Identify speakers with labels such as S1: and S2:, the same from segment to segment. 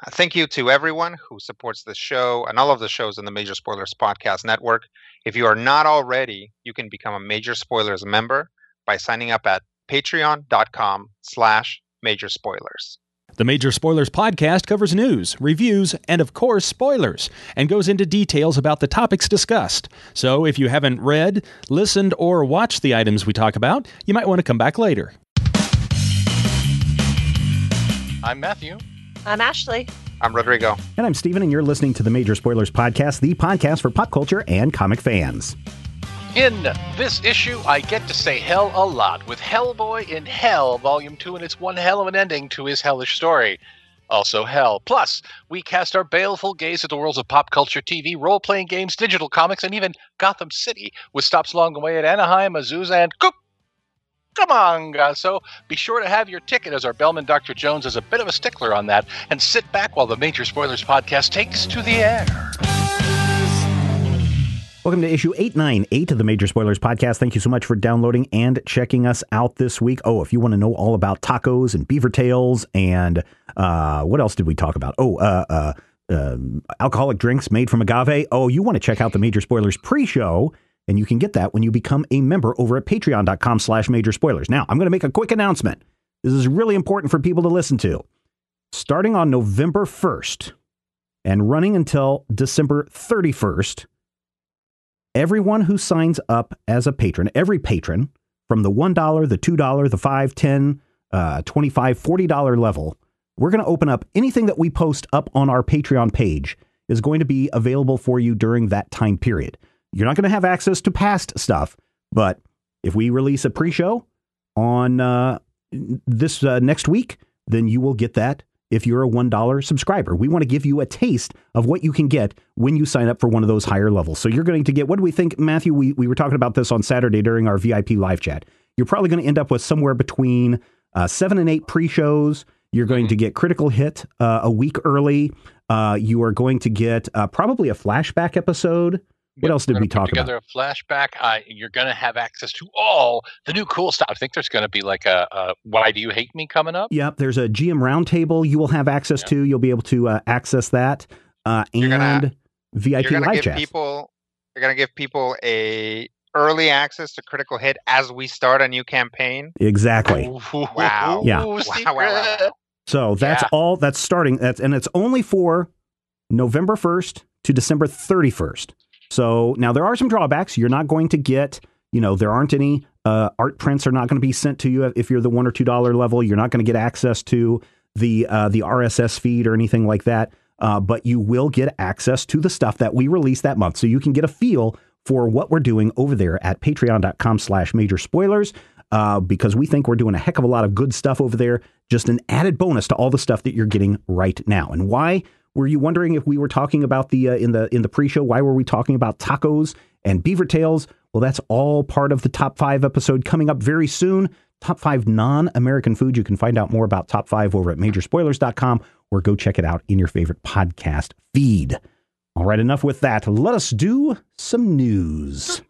S1: Uh, thank you to everyone who supports this show and all of the shows in the Major Spoilers Podcast Network. If you are not already, you can become a Major Spoilers member by signing up at patreon.com slash major spoilers.
S2: The Major Spoilers podcast covers news, reviews, and of course, spoilers, and goes into details about the topics discussed. So if you haven't read, listened, or watched the items we talk about, you might want to come back later.
S3: I'm Matthew.
S4: I'm Ashley.
S1: I'm Rodrigo.
S5: And I'm Steven, and you're listening to the Major Spoilers Podcast, the podcast for pop culture and comic fans.
S3: In this issue, I get to say hell a lot with Hellboy in Hell, Volume 2, and it's one hell of an ending to his hellish story. Also, hell. Plus, we cast our baleful gaze at the worlds of pop culture, TV, role playing games, digital comics, and even Gotham City, with stops along the way at Anaheim, Azusa, and Cook. Come on. So be sure to have your ticket as our bellman Dr. Jones is a bit of a stickler on that, and sit back while the Major Spoilers podcast takes to the air.
S5: Welcome to issue 898 of the Major Spoilers Podcast. Thank you so much for downloading and checking us out this week. Oh, if you want to know all about tacos and beaver tails and uh, what else did we talk about? Oh, uh, uh, uh, alcoholic drinks made from agave. Oh, you want to check out the Major Spoilers pre-show, and you can get that when you become a member over at patreon.com slash major spoilers. Now, I'm going to make a quick announcement. This is really important for people to listen to. Starting on November 1st and running until December 31st, everyone who signs up as a patron, every patron from the $1, the $2, the $5, 10, uh, $25, $40 level, we're going to open up anything that we post up on our Patreon page is going to be available for you during that time period. You're not going to have access to past stuff, but if we release a pre-show on uh, this uh, next week, then you will get that if you're a $1 subscriber. We want to give you a taste of what you can get when you sign up for one of those higher levels. So you're going to get, what do we think, Matthew? We, we were talking about this on Saturday during our VIP live chat. You're probably going to end up with somewhere between uh, seven and eight pre shows. You're going to get Critical Hit uh, a week early. Uh, you are going to get uh, probably a flashback episode. What else did
S3: we're
S5: we
S3: gonna
S5: talk
S3: put
S5: about?
S3: together a flashback. Uh, you're going to have access to all the new cool stuff. I think there's going to be like a, a "Why Do You Hate Me" coming up.
S5: Yep, there's a GM roundtable you will have access
S3: Yeah.
S5: to. You'll be able to uh, access that uh,
S1: You're
S5: and
S1: gonna-
S5: VIP
S1: you're gonna
S5: live
S1: give
S5: chat.
S1: people you're gonna give people a early access to critical hit as we start a new campaign.
S5: Exactly.
S1: Wow.
S5: Yeah.
S1: Wow, wow, wow, wow.
S5: So that's
S3: Yeah.
S5: all that's starting. That's and it's only for November 1st to December 31st. So now there are some drawbacks. You're not going to get, you know, there aren't any uh, art prints are not going to be sent to you if you're the one or two dollar level. You're not going to get access to the uh, the RSS feed or anything like that. Uh, but you will get access to the stuff that we release that month, so you can get a feel for what we're doing over there at Patreon.com/slash Major Spoilers. Uh, because we think we're doing a heck of a lot of good stuff over there. Just an added bonus to all the stuff that you're getting right now. And why were you wondering if we were talking about the uh, in the in the pre-show? Why were we talking about tacos and beaver tails? Well, that's all part of the top five episode coming up very soon. Top five non-American food. You can find out more about top five over at majorspoilers.com or go check it out in your favorite podcast feed. All right, enough with that. Let us do some news.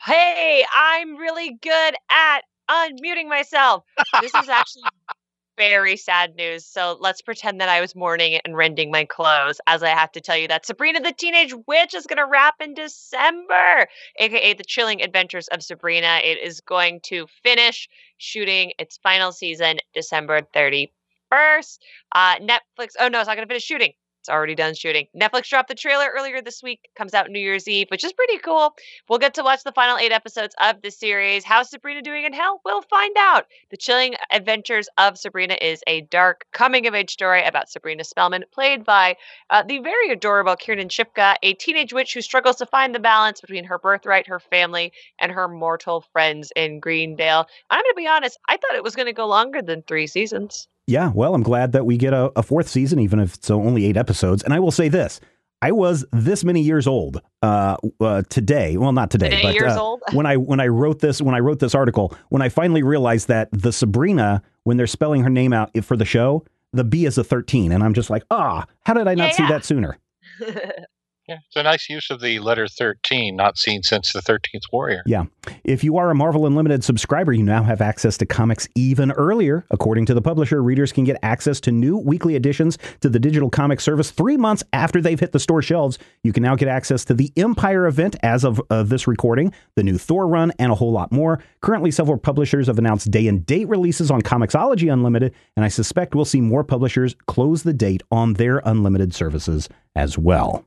S4: Hey, I'm really good at unmuting myself. This is actually very sad news. So let's pretend that I was mourning and rending my clothes as I have to tell you that Sabrina the Teenage Witch is going to wrap in December, aka The Chilling Adventures of Sabrina. It is going to finish shooting its final season December 31st. Uh, Netflix, oh no, it's not going to finish shooting. It's already done shooting. Netflix dropped the trailer earlier this week. Comes out New Year's Eve, which is pretty cool. We'll get to watch the final eight episodes of the series. How's Sabrina doing in hell? We'll find out. The Chilling Adventures of Sabrina is a dark coming of age story about Sabrina Spellman, played by uh, the very adorable Kiernan Shipka, a teenage witch who struggles to find the balance between her birthright, her family, and her mortal friends in Greendale. I'm going to be honest, I thought it was going to go longer than three seasons.
S5: Yeah, well, I'm glad that we get a, a fourth season, even if it's only eight episodes. And I will say this: I was this many years old uh, uh, today. Well, not today,
S4: Today
S5: but
S4: years
S5: uh,
S4: old.
S5: when I when I wrote this when I wrote this article, when I finally realized that the Sabrina, when they're spelling her name out for the show, the B is a 13, and I'm just like, ah, how did I not
S4: Yeah,
S5: see
S4: yeah.
S5: that sooner?
S3: Yeah, it's a nice use of the letter 13, not seen since the 13th Warrior.
S5: Yeah. If you are a Marvel Unlimited subscriber, you now have access to comics even earlier. According to the publisher, readers can get access to new weekly editions to the digital comic service three months after they've hit the store shelves. You can now get access to the Empire event as of uh, this recording, the new Thor run, and a whole lot more. Currently, several publishers have announced day and date releases on Comixology Unlimited, and I suspect we'll see more publishers close the date on their unlimited services as well.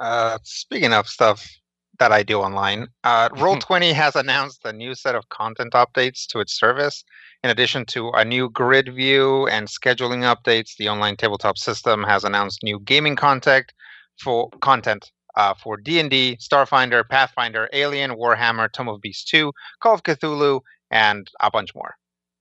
S1: Uh, speaking of stuff that I do online, uh,
S3: Mm-hmm.
S1: Roll20 has announced a new set of content updates to its service. In addition to a new grid view and scheduling updates, the online tabletop system has announced new gaming content for content uh, for D&D, Starfinder, Pathfinder, Alien, Warhammer, Tome of Beast 2, Call of Cthulhu, and a bunch more.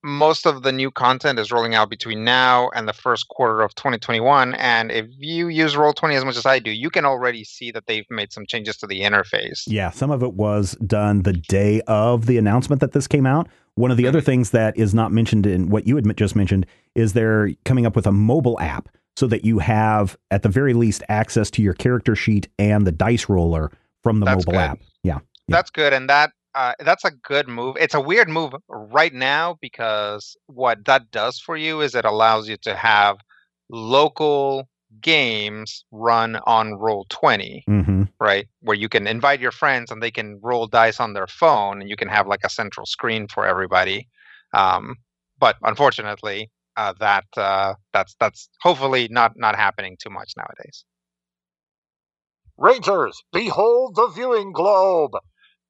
S1: Most of the new content is rolling out between now and the first quarter of 2021. And if you use Roll20 as much as I do, you can already see that they've made some changes to the interface.
S5: Yeah, some of it was done the day of the announcement that this came out. One of the other mm-hmm. things that is not mentioned in what you had just mentioned is they're coming up with a mobile app so that you have, at the very least, access to your character sheet and the dice roller from the
S1: That's
S5: mobile
S1: good.
S5: app. Yeah. Yeah.
S1: That's good, and that uh, that's a good move. It's a weird move right now because what that does for you is it allows you to have local games run on Roll Twenty,
S5: hmm
S1: right? Where you can invite your friends and they can roll dice on their phone, and you can have like a central screen for everybody. Um, but unfortunately, uh, that uh, that's that's hopefully not not happening too much nowadays.
S3: Rangers, behold the viewing globe.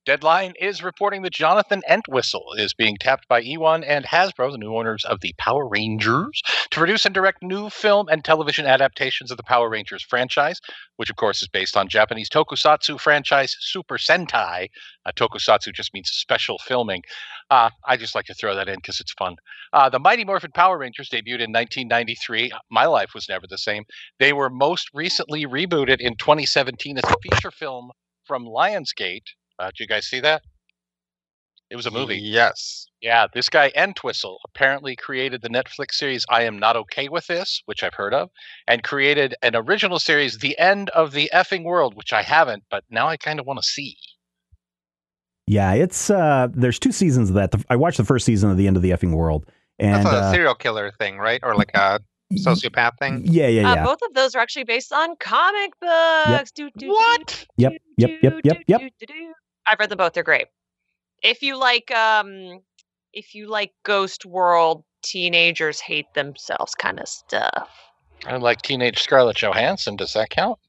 S3: Deadline is reporting that Jonathan Entwistle is being tapped by E1 and Hasbro, the new owners of the Power Rangers, to produce and direct new film and television adaptations of the Power Rangers franchise, which of course is based on Japanese tokusatsu franchise Super Sentai. Uh, tokusatsu just means special filming. Uh, I just like to throw that in because it's fun. Uh, the Mighty Morphin Power Rangers debuted in 1993. My life was never the same. They were most recently rebooted in 2017 as a feature film from Lionsgate. Uh, did you guys see that? It was a movie.
S1: Yes.
S3: Yeah, this guy Entwistle apparently created the Netflix series I Am Not Okay With This, which I've heard of, and created an original series, The End of the Effing World, which I haven't, but now I kind of want to see.
S5: Yeah, it's uh there's two seasons of that. The, I watched the first season of The End of the Effing World. And
S1: That's a
S5: uh,
S1: serial killer thing, right? Or like a sociopath thing.
S5: yeah, yeah,
S4: Uh,
S5: yeah.
S4: both of those are actually based on comic books. Do, do, do,
S3: What?
S5: Yep,
S4: do,
S5: yep, yep,
S4: do,
S5: yep,
S4: do,
S5: yep.
S4: I've read them both. They're great. If you like, um, if you like Ghost World, teenagers hate themselves kind of stuff.
S3: I like Teenage Scarlett Johansson. Does that count?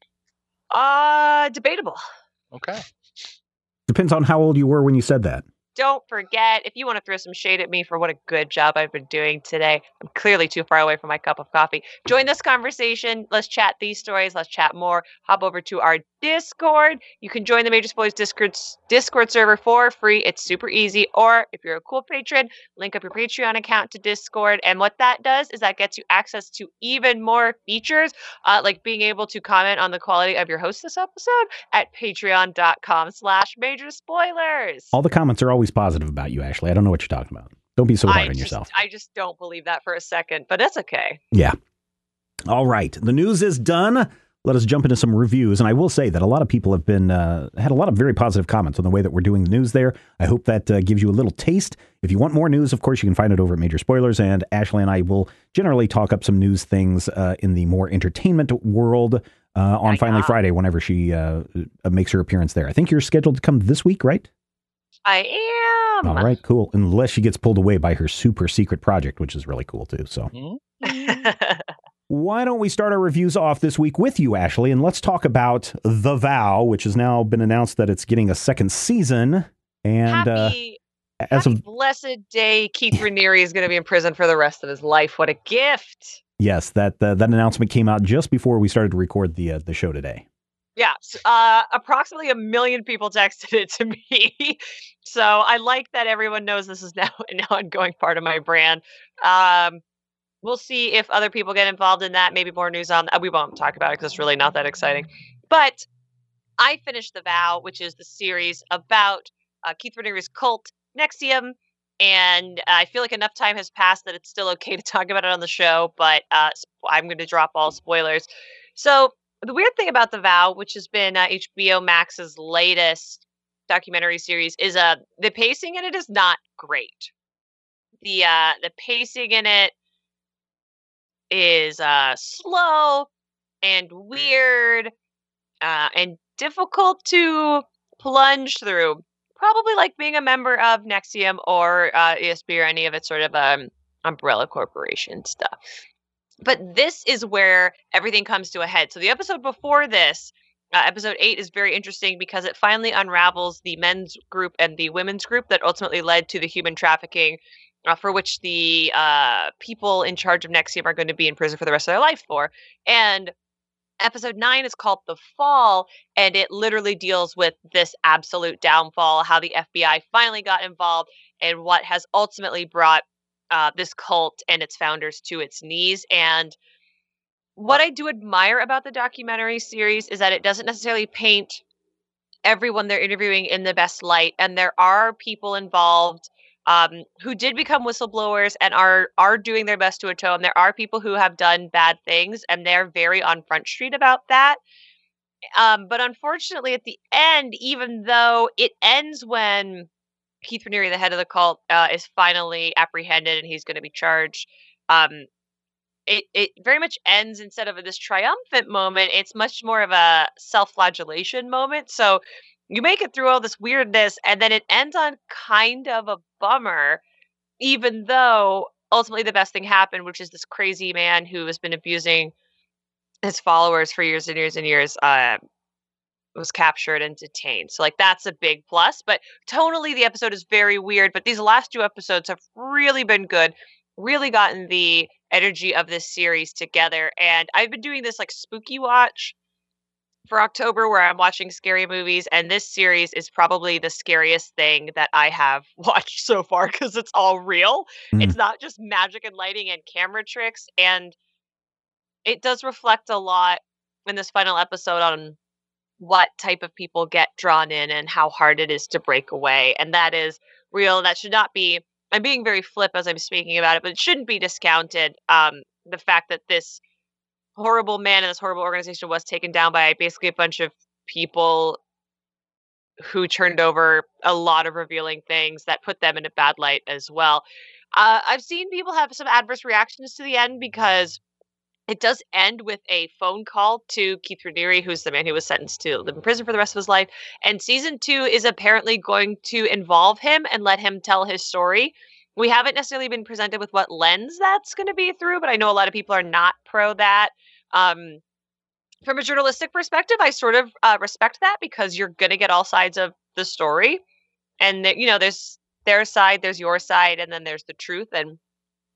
S4: Uh, debatable.
S3: Okay.
S5: Depends on how old you were when you said that.
S4: Don't forget, if you want to throw some shade at me for what a good job I've been doing today, I'm clearly too far away from my cup of coffee. Join this conversation. Let's chat these stories. Let's chat more. Hop over to our Discord. You can join the Major Spoilers Discord, Discord server for free. It's super easy. Or if you're a cool patron, link up your Patreon account to Discord. And what that does is that gets you access to even more features, uh, like being able to comment on the quality of your host this episode at patreon.com slash major spoilers.
S5: All the comments are always positive about you, Ashley. I don't know what you're talking about. Don't be so hard
S4: I
S5: on
S4: just,
S5: yourself.
S4: I just don't believe that for a second, but that's okay.
S5: Yeah. All right. The news is done. Let us jump into some reviews. And I will say that a lot of people have been, uh, had a lot of very positive comments on the way that we're doing the news there. I hope that uh, gives you a little taste. If you want more news, of course, you can find it over at Major Spoilers. And Ashley and I will generally talk up some news things uh, in the more entertainment world uh, on
S4: Yeah,
S5: Finally
S4: yeah.
S5: Friday whenever she uh, uh, makes her appearance there. I think you're scheduled to come this week, right?
S4: I am.
S5: All right, cool. Unless she gets pulled away by her super secret project, which is really cool too. So. Why don't we start our reviews off this week with you, Ashley, and let's talk about The Vow, which has now been announced that it's getting a second season. And uh,
S4: happy,
S5: as
S4: happy
S5: of
S4: blessed day, Keith Raniere is going to be in prison for the rest of his life. What a gift!
S5: yes, that uh, that announcement came out just before we started to record the uh, the show today.
S4: Yeah, uh, approximately a million people texted it to me. so I like that everyone knows this is now an ongoing part of my brand. Um, we'll see if other people get involved in that. Maybe more news on that. We won't talk about it because it's really not that exciting. But I finished The Vow, which is the series about uh, Keith Raniere's cult, NXIVM. And I feel like enough time has passed that it's still okay to talk about it on the show, but uh, I'm going to drop all spoilers. So the weird thing about the Vow, which has been uh, HBO Max's latest documentary series, is uh the pacing in it is not great. The uh the pacing in it is uh slow and weird uh and difficult to plunge through. Probably like being a member of NXIVM or uh, ESP or any of its sort of um, umbrella corporation stuff. But this is where everything comes to a head. So the episode before this, uh, episode eight, is very interesting because it finally unravels the men's group and the women's group that ultimately led to the human trafficking. Uh, for which the uh, people in charge of NXIVM are going to be in prison for the rest of their life for. And episode nine is called The Fall, and it literally deals with this absolute downfall, how the FBI finally got involved, and what has ultimately brought uh, this cult and its founders to its knees. And what I do admire about the documentary series is that it doesn't necessarily paint everyone they're interviewing in the best light, and there are people involved um, who did become whistleblowers and are are doing their best to atone. There are people who have done bad things, and they're very on Front Street about that. Um, but unfortunately, at the end, even though it ends when Keith Raniere, the head of the cult, uh, is finally apprehended and he's going to be charged, um, it it very much ends instead of this triumphant moment. It's much more of a self-flagellation moment. So you make it through all this weirdness and then it ends on kind of a bummer even though ultimately the best thing happened which is this crazy man who has been abusing his followers for years and years and years uh, was captured and detained. So like that's a big plus but tonally the episode is very weird but these last two episodes have really been good really gotten the energy of this series together and i've been doing this like spooky watch for October where I'm watching scary movies, and this series is probably the scariest thing that I have watched so far because it's all real. Mm. It's not just magic and lighting and camera tricks, and it does reflect a lot in this final episode on what type of people get drawn in and how hard it is to break away. And that is real. That should not be, I'm being very flip as I'm speaking about it, but it shouldn't be discounted. Um, the fact that this horrible man in this horrible organization was taken down by basically a bunch of people who turned over a lot of revealing things that put them in a bad light as well. Uh, I've seen people have some adverse reactions to the end because it does end with a phone call to Keith Raniere, who's the man who was sentenced to live in prison for the rest of his life. And season two is apparently going to involve him and let him tell his story. We haven't necessarily been presented with what lens that's going to be through, but I know a lot of people are not pro that. Um, from a journalistic perspective, I sort of uh, respect that because you're going to get all sides of the story. And, you know, there's their side, there's your side, and then there's the truth. And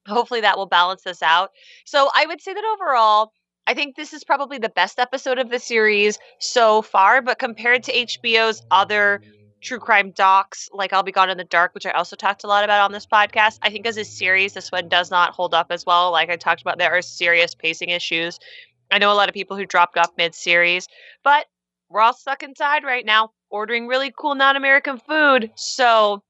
S4: hopefully that will balance this out. So I would say that overall, I think this is probably the best episode of the series so far. But compared to HBO's other true crime docs like I'll Be Gone in the Dark, which I also talked a lot about on this podcast. I think as a series, this one does not hold up as well. Like I talked about, there are serious pacing issues. I know a lot of people who dropped off mid series, but we're all stuck inside right now, ordering really cool non American food. So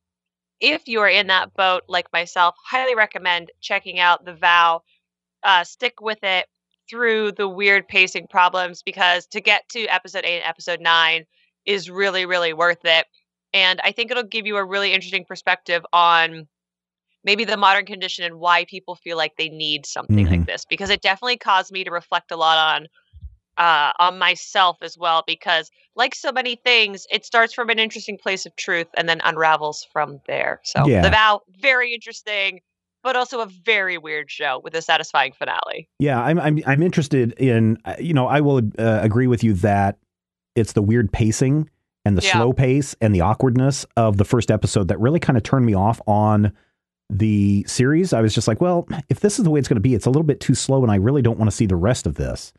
S4: if you are in that boat like myself, highly recommend checking out The Vow. Uh, stick with it through the weird pacing problems because to get to episode eight and episode nine is really, really worth it. And I think it'll give you a really interesting perspective on maybe the modern condition and why people feel like they need something mm-hmm. like this because it definitely caused me to reflect a lot on uh, on myself as well because like so many things it starts from an interesting place of truth and then unravels from there so yeah. the vow very interesting but also a very weird show with a satisfying finale
S5: yeah i'm i'm, I'm interested in uh, you know i will uh, agree with you that it's the weird pacing and the yeah. slow pace and the awkwardness of the first episode that really kind of turned me off on the series. I was just like, well, if this is the way it's going to be, it's a little bit too slow, and I really don't want to see the rest of this.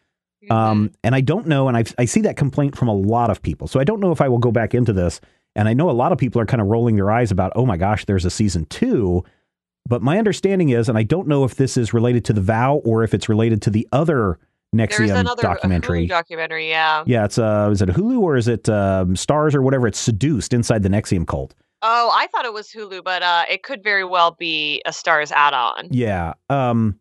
S5: Mm-hmm. Um, and I don't know, and I I see that complaint from a lot of people. So I don't know if I will go back into this. And I know a lot of people are kind of rolling their eyes about, oh my gosh, there's a season two. But my understanding is, and I don't know if this is related to the vow or if it's related to the other NXIVM documentary.
S4: documentary, yeah.
S5: Yeah, it's uh, is it Hulu or is it um, Starz or whatever? It's seduced inside the NXIVM cult.
S4: Oh, I thought it was Hulu, but uh, it could very well be a Starz add-on.
S5: Yeah. Um,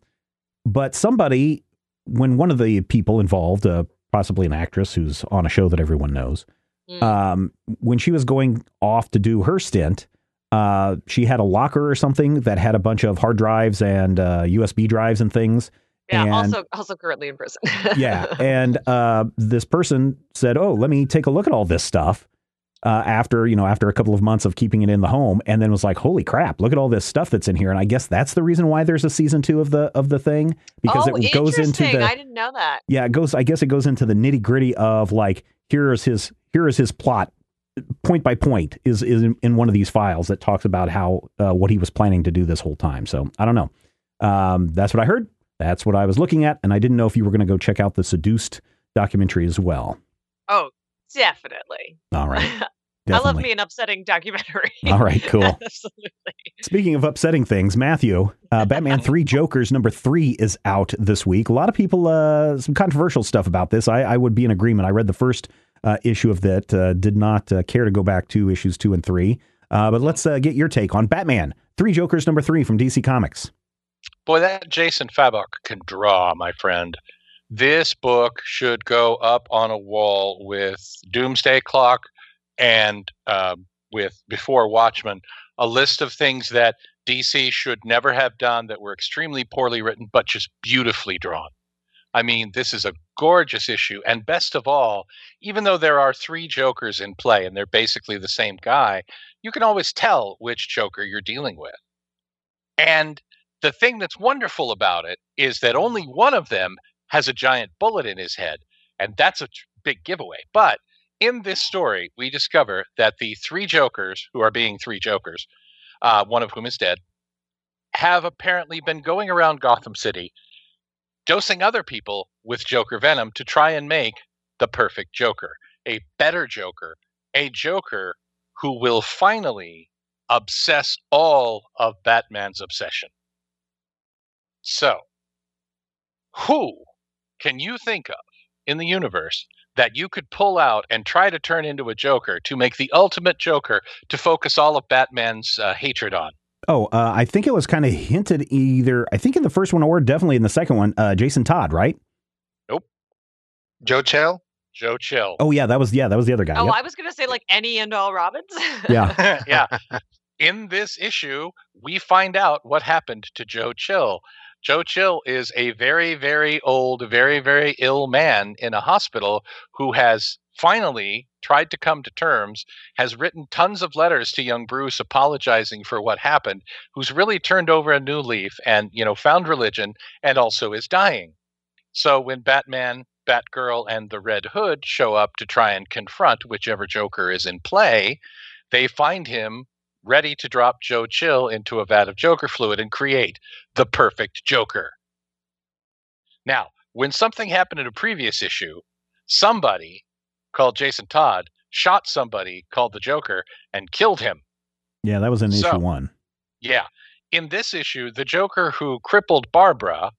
S5: but somebody when one of the people involved, uh, possibly an actress who's on a show that everyone knows,
S4: Mm.
S5: um, when she was going off to do her stint, uh, she had a locker or something that had a bunch of hard drives and uh, USB drives and things.
S4: Yeah.
S5: and-
S4: Also, also currently in prison.
S5: yeah, and uh, this person said, "Oh, let me take a look at all this stuff." Uh, after you know, after a couple of months of keeping it in the home, and then was like, "Holy crap! Look at all this stuff that's in here." And I guess that's the reason why there's a season two of the of the thing because
S4: oh,
S5: it goes into the
S4: I didn't know that.
S5: yeah, it goes. I guess it goes into the nitty gritty of like here is his here is his plot, point by point is is in, in one of these files that talks about how uh, what he was planning to do this whole time. So I don't know. Um, that's what I heard. That's what I was looking at, and I didn't know if you were going to go check out the Seduced documentary as well.
S4: Oh, definitely.
S5: All right,
S4: I love me an upsetting documentary.
S5: All right, cool.
S4: Absolutely.
S5: Speaking of upsetting things, Matthew, uh, Batman 3 Jokers number three is out this week. A lot of people, uh, some controversial stuff about this. I, I would be in agreement. I read the first uh, issue of that, uh, did not uh, care to go back to issues two and three. Uh, but let's uh, get your take on Batman 3 Jokers number three from DC Comics.
S3: Boy, that Jason Fabok can draw, my friend. This book should go up on a wall with Doomsday Clock and um, with Before Watchmen, a list of things that DC should never have done that were extremely poorly written, but just beautifully drawn. I mean, this is a gorgeous issue. And best of all, even though there are three Jokers in play and they're basically the same guy, you can always tell which Joker you're dealing with. And the thing that's wonderful about it is that only one of them has a giant bullet in his head, and that's a tr- big giveaway. But in this story, we discover that the three Jokers, who are being three Jokers, uh, one of whom is dead, have apparently been going around Gotham City dosing other people with Joker venom to try and make the perfect Joker, a better Joker, a Joker who will finally obsess all of Batman's obsession. So, who can you think of in the universe that you could pull out and try to turn into a Joker to make the ultimate Joker to focus all of Batman's uh, hatred on?
S5: Oh, uh, I think it was kind of hinted either, I think in the first one or definitely in the second one, uh, Jason Todd, right? Nope.
S1: Joe Chill.
S3: Joe Chill.
S5: Oh, yeah, that was, yeah, that was the other guy.
S4: Oh,
S5: Yep.
S4: I was going to say like any and all Robins.
S5: Yeah.
S3: yeah. In this issue, we find out what happened to Joe Chill. Joe Chill is a very, very old, very, very ill man in a hospital who has finally tried to come to terms, has written tons of letters to young Bruce apologizing for what happened, who's really turned over a new leaf and, you know, found religion and also is dying. So when Batman, Batgirl, and the Red Hood show up to try and confront whichever Joker is in play, they find him ready to drop Joe Chill into a vat of Joker fluid and create the perfect Joker. Now, when something happened in a previous issue, somebody called Jason Todd shot somebody called the Joker and killed him.
S5: Yeah, that was in
S3: So-
S5: issue one.
S3: Yeah. In this issue, the Joker who crippled Barbara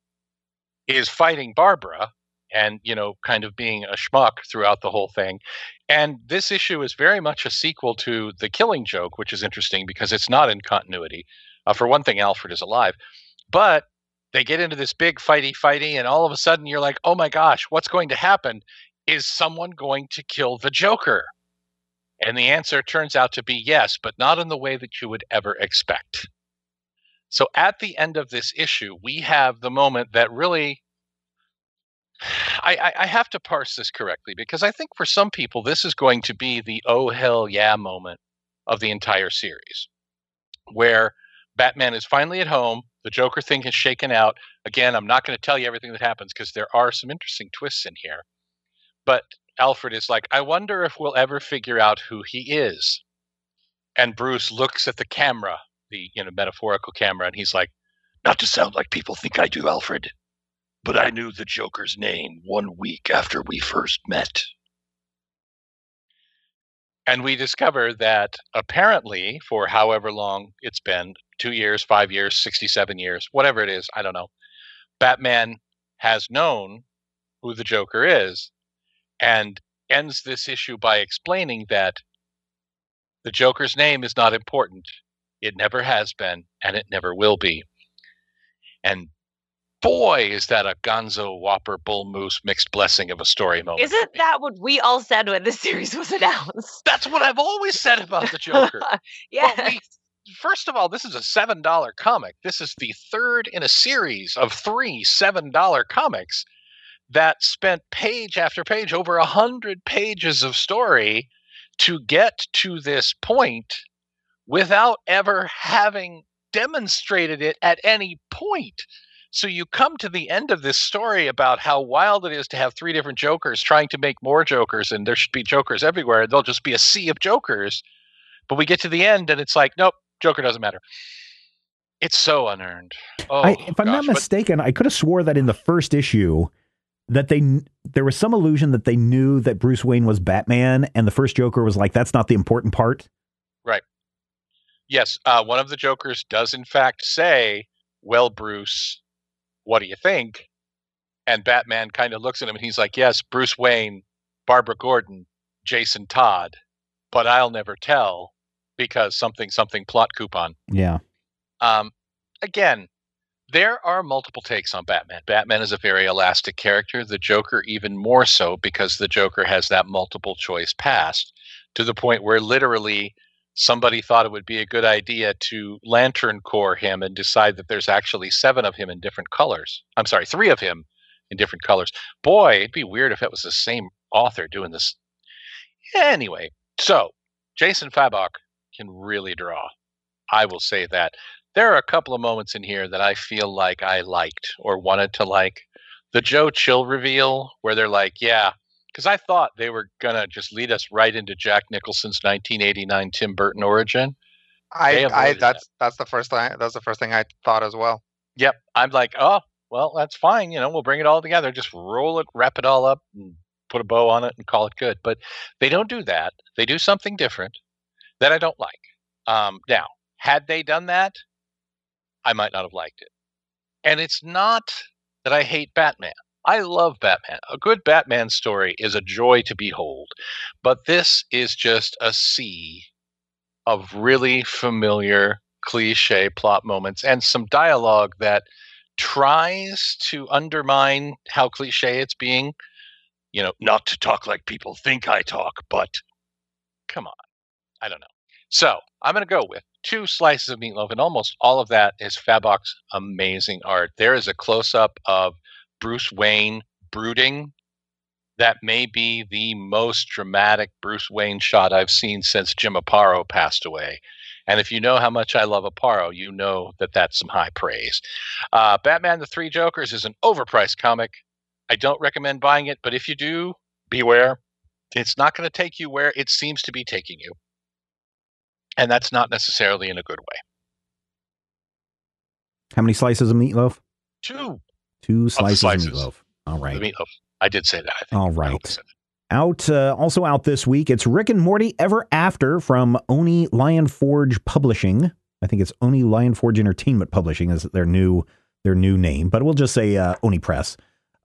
S3: is fighting Barbara and, you know, kind of being a schmuck throughout the whole thing. And this issue is very much a sequel to The Killing Joke, which is interesting because it's not in continuity. Uh, for one thing, Alfred is alive. But they get into this big fighty fighty, and all of a sudden you're like, oh my gosh, what's going to happen? Is someone going to kill the Joker? And the answer turns out to be yes, but not in the way that you would ever expect. So at the end of this issue, we have the moment that really. I, I, have to parse this correctly because I think for some people, this is going to be the oh hell yeah moment of the entire series, where Batman is finally at home. The Joker thing has shaken out. Again, I'm not going to tell you everything that happens because there are some interesting twists in here. But Alfred is like, I wonder if we'll ever figure out who he is. And Bruce looks at the camera, the you know metaphorical camera, and he's like, Not to sound like people think I do, Alfred, but I knew the Joker's name one week after we first met. And we discover that apparently, for however long it's been two years, five years, 67 years, whatever it is, I don't know Batman has known who the Joker is and ends this issue by explaining that the Joker's name is not important. It never has been, and it never will be. And boy, is that a Gonzo Whopper Bull Moose mixed blessing of a story moment.
S4: Isn't that what we all said when the series was announced?
S3: That's what I've always said about the Joker.
S4: yeah.
S3: First of all, this is a seven dollar comic. This is the third in a series of three seven dollar comics that spent page after page, over a hundred pages of story to get to this point without ever having demonstrated it at any point. So you come to the end of this story about how wild it is to have three different Jokers trying to make more Jokers, and there should be Jokers everywhere. There'll just be a sea of Jokers. But we get to the end, and it's like, nope, Joker doesn't matter. It's so unearned. Oh,
S5: I, if I'm
S3: gosh,
S5: not
S3: but-
S5: mistaken, I could have swore that in the first issue that they there was some illusion that they knew that Bruce Wayne was Batman, and the first Joker was like, "That's not the important part." Right.
S3: Yes, uh, one of the Jokers does in fact say, "Well, Bruce, what do you think?" And Batman kind of looks at him and he's like, "Yes, Bruce Wayne, Barbara Gordon, Jason Todd, but I'll never tell because something something plot coupon."
S5: Yeah,
S3: Um, again, there are multiple takes on Batman. Batman is a very elastic character. The Joker, even more so, because the Joker has that multiple choice past to the point where literally somebody thought it would be a good idea to Lantern Corps him and decide that there's actually seven of him in different colors. I'm sorry, three of him in different colors. Boy, it'd be weird if it was the same author doing this. Anyway, so Jason Fabok can really draw. I will say that there are a couple of moments in here that I feel like I liked or wanted to like. The Joe Chill reveal, where they're like, yeah, because I thought they were going to just lead us right into Jack Nicholson's 1989 Tim Burton origin.
S1: I, I that's that's the first thing that's the first thing I thought as well.
S3: Yep. I'm like, oh, well, that's fine. You know, we'll bring it all together. Just roll it, wrap it all up, and put a bow on it and call it good. But they don't do that. They do something different that I don't like. Um, now, had they done that, I might not have liked it. And it's not that I hate Batman. I love Batman. A good Batman story is a joy to behold. But this is just a sea of really familiar cliche plot moments and some dialogue that tries to undermine how cliche it's being. You know, not to talk like people think I talk, but come on. I don't know. So I'm going to go with two slices of meatloaf, and almost all of that is Fabok's amazing art. There is a close up of Bruce Wayne brooding that may be the most dramatic Bruce Wayne shot I've seen since Jim Aparo passed away. And if you know how much I love Aparo, you know that that's some high praise. Uh, Batman the Three Jokers is an overpriced comic. I don't recommend buying it, but if you do, beware. It's not going to take you where it seems to be taking you. And that's not necessarily in a good way.
S5: how many slices of meatloaf?
S3: Two,
S5: Two slices,
S3: slices.
S5: of meatloaf. All right.
S3: meatloaf. I did say that. I think.
S5: All
S3: I hope I
S5: right. Out uh, also out this week. It's Rick and Morty Ever After from Oni Lion Forge Publishing. I think it's Oni Lion Forge Entertainment Publishing is their new their new name, but we'll just say uh, Oni Press.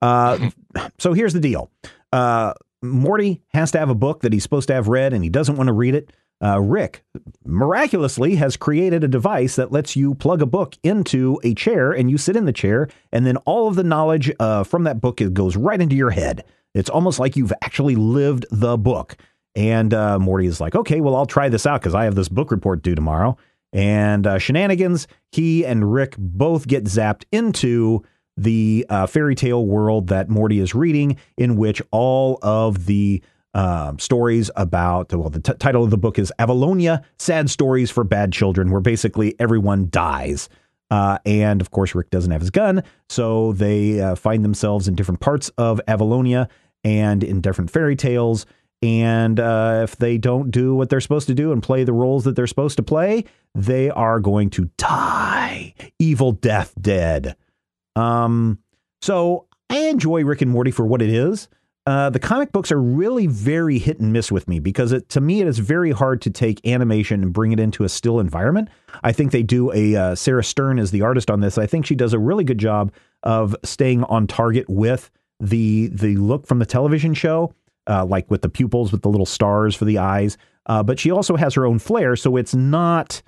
S5: Uh, so here's the deal: uh, Morty has to have a book that he's supposed to have read, and he doesn't want to read it. Uh, Rick miraculously has created a device that lets you plug a book into a chair, and you sit in the chair, and then all of the knowledge uh, from that book goes right into your head. It's almost like you've actually lived the book. And uh, Morty is like, okay, well, I'll try this out because I have this book report due tomorrow. And uh, shenanigans, he and Rick both get zapped into the uh, fairy tale world that Morty is reading, in which all of the uh, stories about, well, the t- title of the book is Avalonia Sad Stories for Bad Children, where basically everyone dies. Uh, and of course, Rick doesn't have his gun, so they uh, find themselves in different parts of Avalonia and in different fairy tales. And uh, if they don't do what they're supposed to do and play the roles that they're supposed to play, they are going to die. Evil death dead. Um, so I enjoy Rick and Morty for what it is. Uh, the comic books are really very hit and miss with me because it, to me it is very hard to take animation and bring it into a still environment. I think they do a uh, Sarah Stern is the artist on this. I think she does a really good job of staying on target with the the look from the television show, uh, like with the pupils with the little stars for the eyes. Uh, but she also has her own flair, so it's not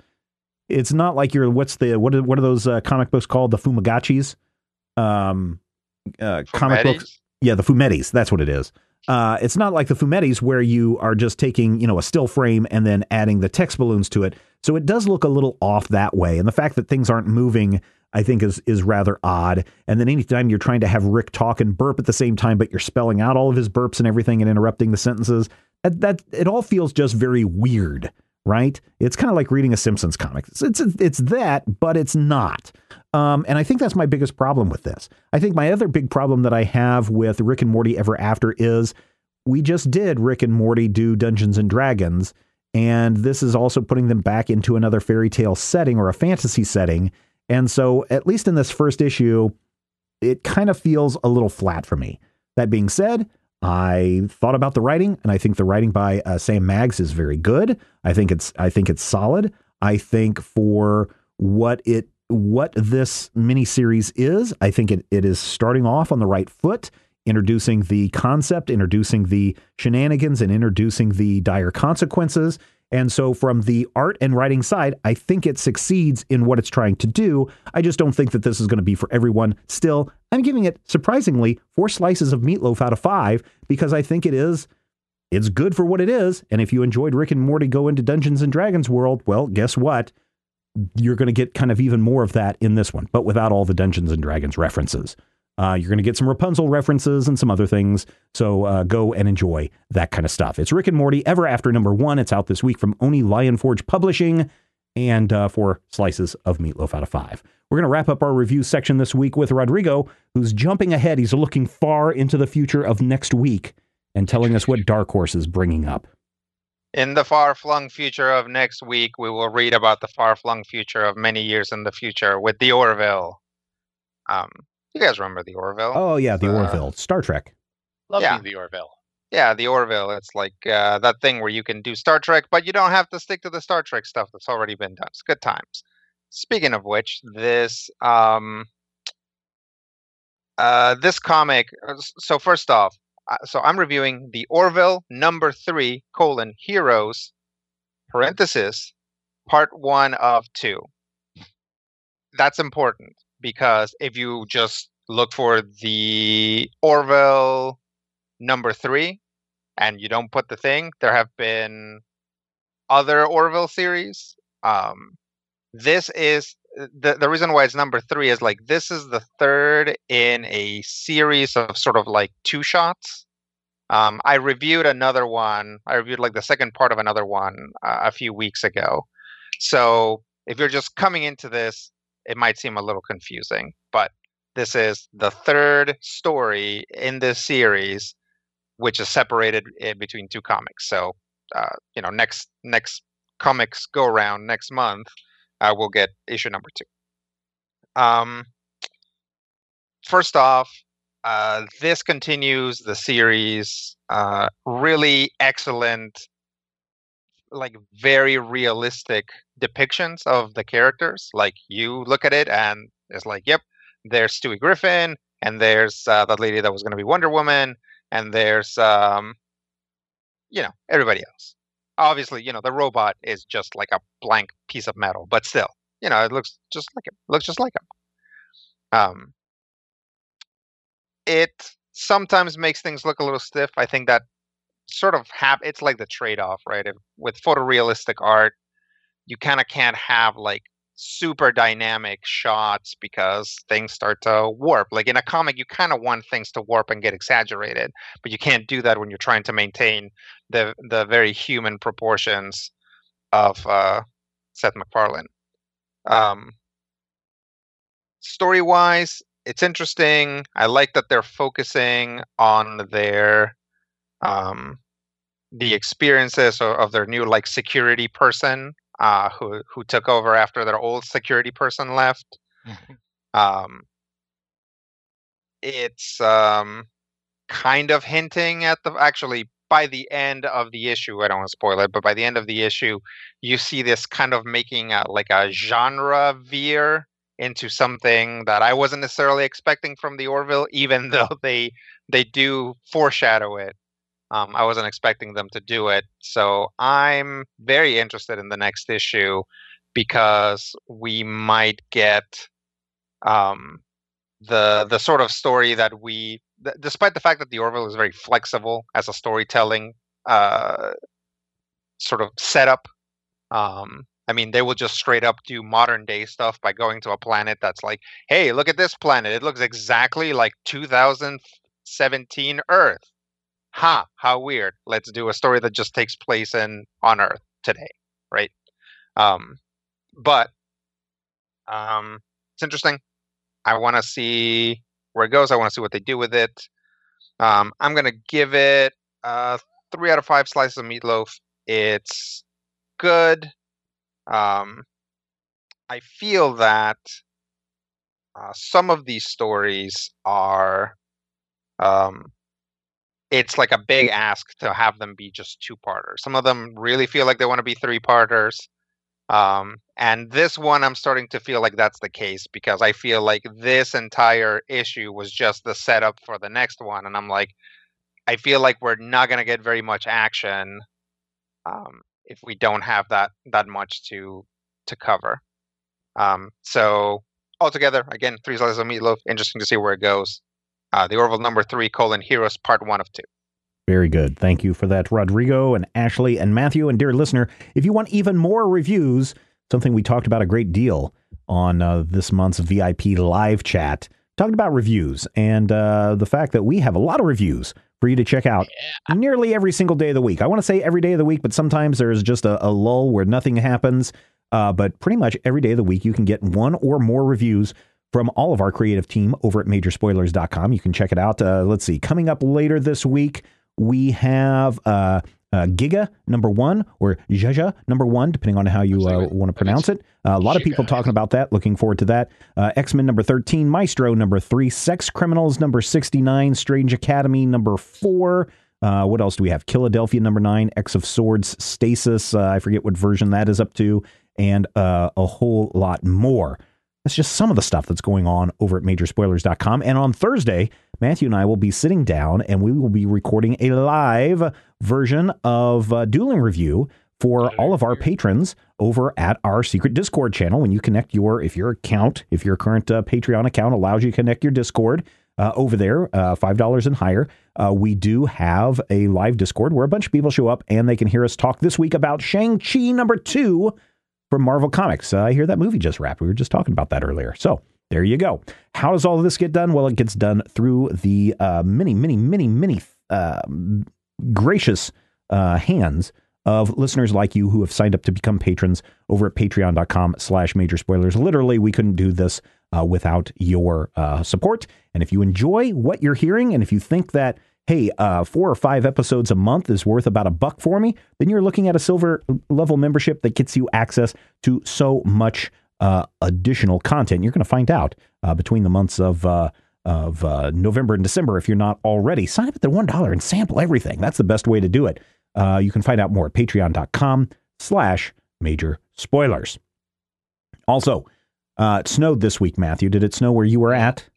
S5: it's not like you're what's the what are, what are those uh, comic books called the Fumagachis um, uh, comic books. Yeah, the Fumettis. That's what it is. Uh, it's not like the Fumettis where you are just taking, you know, a still frame and then adding the text balloons to it. So it does look a little off that way. And the fact that things aren't moving, I think, is is rather odd. And then anytime you're trying to have Rick talk and burp at the same time, but you're spelling out all of his burps and everything and interrupting the sentences, that, that it all feels just very weird, right? It's kind of like reading a Simpsons comic. It's it's, it's that, but it's not. Um, and I think that's my biggest problem with this. I think my other big problem that I have with Rick and Morty Ever After is we just did Rick and Morty do Dungeons and Dragons, and this is also putting them back into another fairy tale setting or a fantasy setting. And so, at least in this first issue, it kind of feels a little flat for me. That being said, I thought about the writing, and I think the writing by uh, Sam Maggs is very good. I think it's I think it's solid. I think for what it what this miniseries is, I think it, it is starting off on the right foot, introducing the concept, introducing the shenanigans, and introducing the dire consequences. And so, from the art and writing side, I think it succeeds in what it's trying to do. I just don't think that this is going to be for everyone. Still, I'm giving it surprisingly four slices of meatloaf out of five because I think it is. It's good for what it is. And if you enjoyed Rick and Morty go into Dungeons and Dragons world, well, guess what? You're going to get kind of even more of that in this one, but without all the Dungeons and Dragons references. Uh, you're going to get some Rapunzel references and some other things. So uh, go and enjoy that kind of stuff. It's Rick and Morty Ever After number one. It's out this week from Oni Lion Forge Publishing and uh, four slices of meatloaf out of five. We're going to wrap up our review section this week with Rodrigo, who's jumping ahead. He's looking far into the future of next week and telling us what Dark Horse is bringing up.
S1: In the far flung future of next week, we will read about the far flung future of many years in the future with the Orville. Um, you guys remember the Orville?
S5: Oh, yeah, the
S1: Uh,
S5: Orville. Star Trek.
S3: Love
S1: Yeah.
S3: the Orville.
S1: Yeah, the Orville. It's like uh, that thing where you can do Star Trek, but you don't have to stick to the Star Trek stuff that's already been done. It's good times. Speaking of which, this um, uh, this comic. uh, So first off, uh, so I'm reviewing the Orville number three colon Heroes parenthesis part one of two. That's important because if you just look for the Orville number three and you don't put the thing, there have been other Orville series. Um, this is the the reason why it's number three is like this is the third in a series of sort of like two shots. Um, I reviewed another one. I reviewed like the second part of another one uh, a few weeks ago. So if you're just coming into this, it might seem a little confusing, but this is the third story in this series, which is separated in between two comics. So, uh, you know, next next comics go around next month, uh, we'll get issue number two. Um, first off, uh, this continues the series. Uh, really excellent, like very realistic depictions of the characters. Like you look at it and it's like, yep, there's Stewie Griffin, and there's uh, that lady that was going to be Wonder Woman, and there's um, you know everybody else. Obviously, you know the robot is just like a blank piece of metal, but still, you know it looks just like him. Looks just like him. Um, it sometimes makes things look a little stiff. I think that sort of have it's like the trade-off, right? If, with photorealistic art, you kind of can't have like super dynamic shots because things start to warp. Like in a comic, you kind of want things to warp and get exaggerated, but you can't do that when you're trying to maintain the the very human proportions of uh, Seth MacFarlane. Um, story wise, it's interesting. I like that they're focusing on their um, the experiences of, of their new like security person uh, who who took over after their old security person left. Um, it's um, kind of hinting at the actually by the end of the issue. I don't want to spoil it, but by the end of the issue, you see this kind of making a, like a genre veer into something that I wasn't necessarily expecting from the Orville, even though they they do foreshadow it. Um, I wasn't expecting them to do it, so I'm very interested in the next issue because we might get um, the the sort of story that we, th- despite the fact that the Orville is very flexible as a storytelling uh, sort of setup. Um, I mean, they will just straight up do modern day stuff by going to a planet that's like, hey, look at this planet. It looks exactly like 2017 Earth. Ha, how weird. Let's do a story that just takes place in on Earth today, right? Um, but um, it's interesting. I want to see where it goes. I want to see what they do with it. Um, I'm gonna give it uh, three out of five slices of meatloaf. It's good. Um, I feel that uh, some of these stories are um, it's like a big ask to have them be just two parters. Some of them really feel like they want to be three parters. Um, and this one, I'm starting to feel like that's the case because I feel like this entire issue was just the setup for the next one. And I'm like, I feel like we're not going to get very much action um, if we don't have that that much to to cover. Um, so altogether, again, three slices of meatloaf. Interesting to see where it goes. Uh, the Orville number three colon Heroes part one of two.
S5: Very good. Thank you for that, Rodrigo and Ashley and Matthew. And dear listener, if you want even more reviews, something we talked about a great deal on uh, this month's VIP live chat, talking about reviews and uh, the fact that we have a lot of reviews for you to check out yeah. nearly every single day of the week. I want to say every day of the week, but sometimes there's just a, a lull where nothing happens. Uh, but pretty much every day of the week, you can get one or more reviews from all of our creative team over at majorspoilers.com. You can check it out. Uh, let's see, coming up later this week, we have uh, uh, Giga number one or Jaja number one, depending on how you uh, want to pronounce it. Uh, a lot of people talking about that. Looking forward to that. Uh, X Men number 13, Maestro number three, Sex Criminals number 69, Strange Academy number four. Uh, what else do we have? Philadelphia number nine, X of Swords, Stasis. Uh, I forget what version that is up to, and a whole lot more. That's just some of the stuff that's going on over at majorspoilers.com. And on Thursday, Matthew and I will be sitting down and we will be recording a live version of uh, Dueling Review for all of our patrons over at our secret Discord channel. When you connect your, if your account, if your current uh, Patreon account allows you to connect your Discord uh, over there, uh, $5 and higher, uh, we do have a live Discord where a bunch of people show up and they can hear us talk this week about Shang-Chi number two from Marvel Comics. Uh, I hear that movie just wrapped. We were just talking about that earlier. So there you go. How does all of this get done? Well, it gets done through the uh, many, many, many, many uh, gracious hands of listeners like you who have signed up to become patrons over at patreon.com slash major spoilers. Literally, we couldn't do this uh, without your uh, support. And if you enjoy what you're hearing, and if you think that hey, uh, four or five episodes a month is worth about a buck for me, then you're looking at a silver level membership that gets you access to so much uh, additional content. You're going to find out uh, between the months of uh, of uh, November and December if you're not already. Sign up at the one dollar and sample everything. That's the best way to do it. Uh, you can find out more at Patreon.com/slash Major Spoilers. Also, it snowed this week, Matthew. Did it snow where you were at?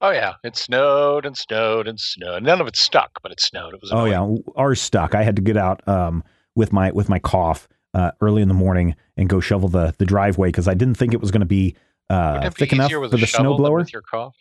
S3: Oh yeah, it snowed and snowed and snowed. None of it stuck, but it snowed. It was.
S5: Annoying. Oh yeah, ours stuck. I had to get out um, with my with my cough uh, early in the morning and go shovel the the driveway because I didn't think it was going to be uh, thick enough for the snowblower.
S3: With your cough.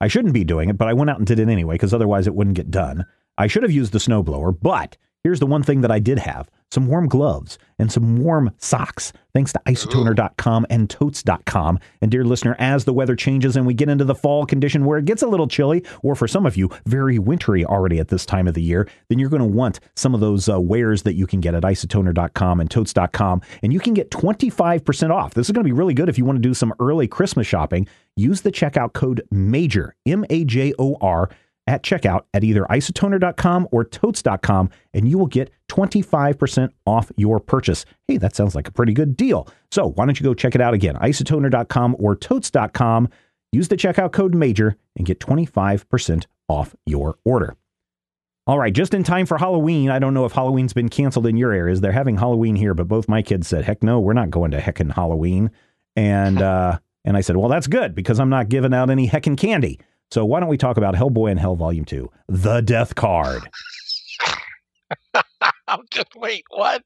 S5: I shouldn't be doing it, but I went out and did it anyway because otherwise it wouldn't get done. I should have used the snowblower, but here's the one thing that I did have some warm gloves, and some warm socks, thanks to isotoner.com and totes.com. And dear listener, as the weather changes and we get into the fall condition where it gets a little chilly, or for some of you, very wintry already at this time of the year, then you're going to want some of those uh, wares that you can get at isotoner.com and totes.com. And you can get 25% off. This is going to be really good if you want to do some early Christmas shopping. Use the checkout code MAJOR, M A J O R at checkout at either isotoner.com or totes.com, and you will get 25% off your purchase. Hey, that sounds like a pretty good deal. So why don't you go check it out again? Isotoner.com or totes.com. Use the checkout code MAJOR and get 25% off your order. All right, just in time for Halloween. I don't know if Halloween's been canceled in your areas. They're having Halloween here, but both my kids said, heck no, we're not going to heckin' Halloween. And, uh, and I said, well, that's good because I'm not giving out any heckin' candy. So why don't we talk about Hellboy in Hell Volume 2, The Death Card?
S3: I'm Just wait, what?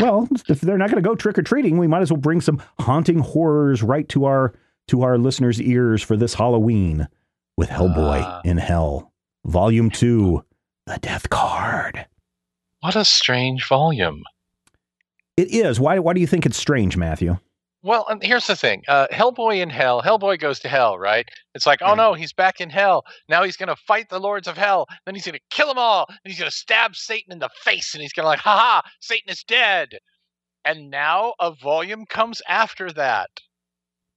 S5: Well, if they're not going to go trick or treating, we might as well bring some haunting horrors right to our to our listeners' ears for this Halloween with Hellboy
S3: Ah.
S5: in Hell, Volume 2, The Death Card.
S3: What a strange volume.
S5: It is. Why, why do you think it's strange, Matthew?
S3: Well, and here's the thing: uh, Hellboy in hell. Hellboy goes to hell, right? It's like, oh
S1: Mhm.
S3: no, he's back in hell. Now he's gonna fight the lords of hell. Then he's gonna kill them all. And he's gonna stab Satan in the face, and he's gonna like, ha ha, Satan is dead. And now a volume comes after that.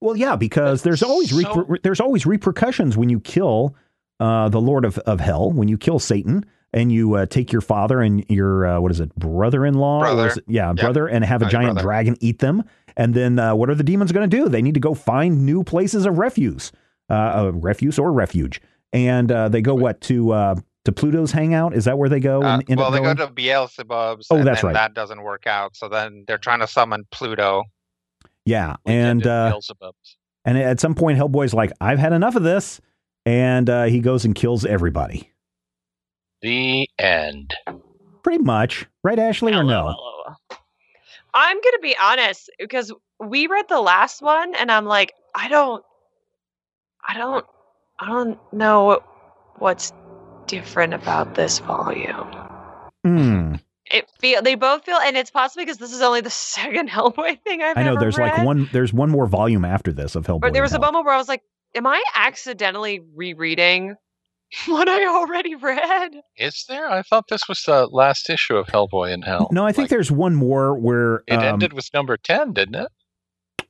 S5: Well, yeah, because there's always
S3: So-
S5: reper- there's always repercussions when you kill uh, the Lord of, of Hell, when you kill Satan, and you uh, take your father and your uh, what is it, brother-in-law? or
S1: Brother.
S5: is it- yeah,
S1: Yeah.
S5: brother, and have a
S1: Uh,
S5: giant
S1: brother.
S5: dragon eat them. And then uh, what are the demons going to do? They need to go find new places of refuse, uh, uh, refuse or refuge, and uh, they go what to uh, to Pluto's hangout? Is that where they go?
S1: Uh,
S5: and end
S1: well, they
S5: going?
S1: go to Beelzebub's,
S5: Oh,
S1: and
S5: that's
S1: then
S5: right.
S1: that doesn't work out. So then they're trying to summon Pluto.
S5: yeah, and
S3: at
S5: uh, and at some point, Hellboy's like, "I've had enough of this," and uh, he goes and kills everybody.
S3: the end.
S5: Pretty much, right, Ashley, or no?
S4: I'm gonna be honest because we read the last one, and I'm like, I don't, I don't, I don't know what, what's different about this volume.
S5: Hmm.
S4: It feel they both feel, and it's possibly because this is only the second Hellboy thing I've
S5: I know
S4: ever
S5: there's like one there's one more volume after this of Hellboy.
S4: But there was a moment where I was like, "Am I accidentally rereading what I already read?"
S3: Is there? I thought this was the last issue of Hellboy in Hell.
S5: No, I think
S3: Like,
S5: there's one more where
S3: it
S5: um,
S3: ended with number ten, didn't it?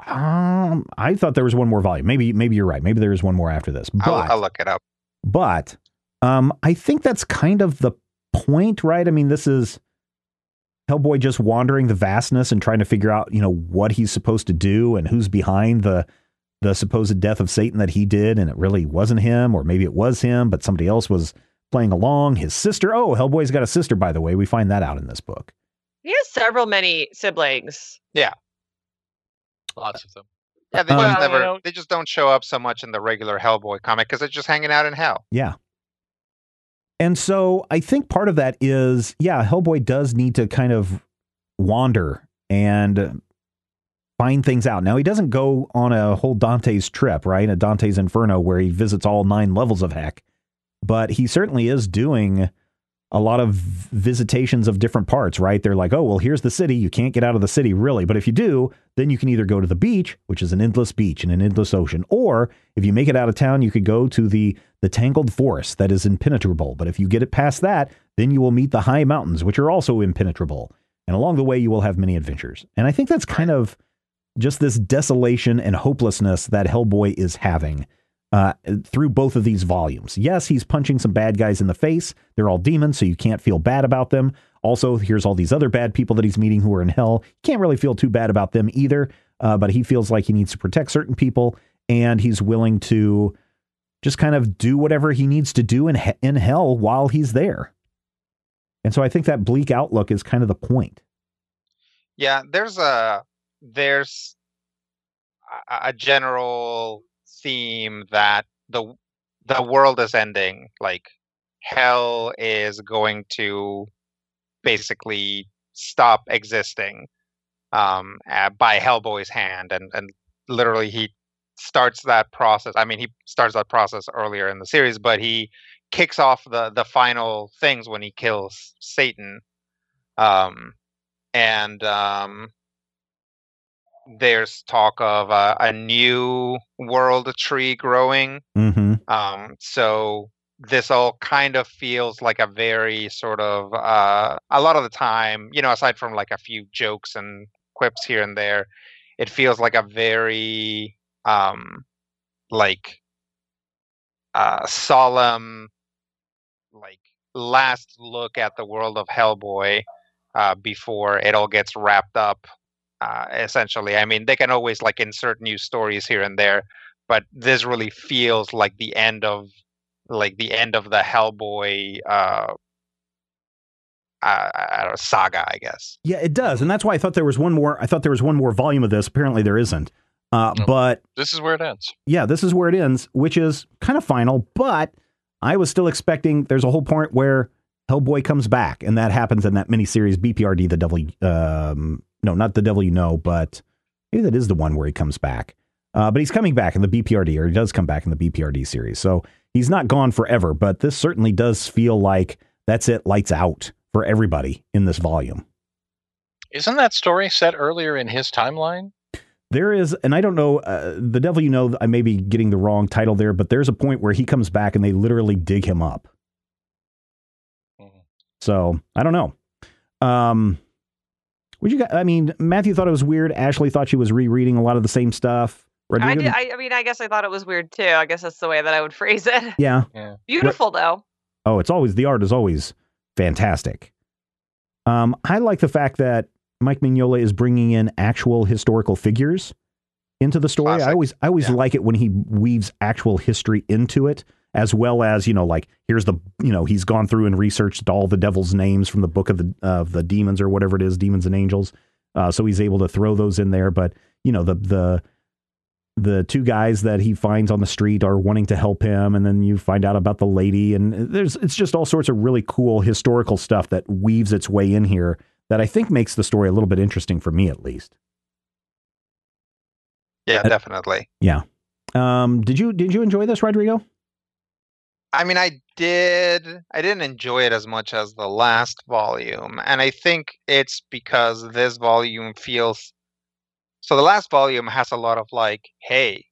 S5: Um, I thought there was one more volume. Maybe maybe you're right. Maybe there is one more after this. But
S1: I'll, I'll look it up.
S5: but um, I think that's kind of the point, right? I mean, this is Hellboy just wandering the vastness and trying to figure out, you know, what he's supposed to do and who's behind the the supposed death of Satan that he did, and it really wasn't him, or maybe it was him, but somebody else was playing along. His sister. Oh, Hellboy's got a sister, by the way. We find that out in this book.
S4: He has several many siblings.
S3: Yeah, lots of them.
S1: Yeah, they
S5: Um,
S1: just never. they just don't show up so much in the regular Hellboy comic because they're just hanging out in hell.
S5: Yeah. And so I think part of that is, yeah, Hellboy does need to kind of wander and find things out. Now, he doesn't go on a whole Dante's trip, right? A Dante's Inferno where he visits all nine levels of heck, but he certainly is doing a lot of visitations of different parts, right? They're like, oh, well, here's the city. You can't get out of the city, really. But if you do, then you can either go to the beach, which is an endless beach and an endless ocean, or if you make it out of town, you could go to the the tangled forest that is impenetrable. But if you get it past that, then you will meet the high mountains, which are also impenetrable. And along the way, you will have many adventures. And I think that's kind of just this desolation and hopelessness that Hellboy is having uh, through both of these volumes. Yes, he's punching some bad guys in the face. They're all demons, so you can't feel bad about them. Also, here's all these other bad people that he's meeting who are in hell. Can't really feel too bad about them either, uh, but he feels like he needs to protect certain people, and he's willing to just kind of do whatever he needs to do in he- in hell while he's there. And so I think that bleak outlook is kind of the point.
S1: Yeah, there's a there's a, a general theme that the the world is ending. Like hell is going to basically stop existing um, by Hellboy's hand, and and literally he starts that process. I mean, he starts that process earlier in the series, but he kicks off the the final things when he kills Satan. Um, and um, there's talk of a, a new world tree growing.
S5: Mm-hmm.
S1: Um, so this all kind of feels like a very sort of uh, a lot of the time, you know, aside from like a few jokes and quips here and there, it feels like a very um, like uh, solemn, like last look at the world of Hellboy uh, before it all gets wrapped up. Uh, essentially, I mean, they can always like insert new stories here and there, but this really feels like the end of like the end of the Hellboy uh, uh, I don't know, saga, I guess.
S5: Yeah, it does, and that's why I thought there was one more. I thought there was one more volume of this. Apparently, there isn't. Uh,
S3: Nope.
S5: But
S3: This is where it ends.
S5: yeah, this is where it ends, which is kind of final. But I was still expecting. There's a whole point where Hellboy comes back, and that happens in that miniseries BPRD. The devil, um, no, not the devil you know, but maybe that is the one where he comes back. Uh, but he's coming back in the BPRD, or he does come back in the BPRD series. So he's not gone forever, but this certainly does feel like that's it, lights out for everybody in this volume.
S3: Isn't that story set earlier in his timeline?
S5: There is, and I don't know, uh, the devil you know, I may be getting the wrong title there, but there's a point where he comes back and they literally dig him up.
S3: Mhm.
S5: So I don't know. Um, would you? guys- I mean, Matthew thought it was weird. Ashley thought she was rereading a lot of the same stuff.
S4: I did. I, I mean, I guess I thought it was weird too. I guess that's the way that I would phrase it.
S5: yeah.
S4: Beautiful though.
S5: Oh, it's always the art is always fantastic. Um, I like the fact that Mike Mignola is bringing in actual historical figures into the story. I always I always
S1: Yeah.
S5: like it when he weaves actual history into it, as well as you know, like here's the you know he's gone through and researched all the devil's names from the book of the of the demons or whatever it is, demons and angels. Uh, so he's able to throw those in there. But you know the the the two guys that he finds on the street are wanting to help him and then you find out about the lady and there's it's just all sorts of really cool historical stuff that weaves its way in here that I think makes the story a little bit interesting for me at least.
S1: Yeah,
S5: Uh,
S1: definitely.
S5: Um did you did you enjoy this Rodrigo?
S1: I mean, I did. I didn't enjoy it as much as the last volume, and I think it's because this volume feels. So the last volume has a lot of like, hey,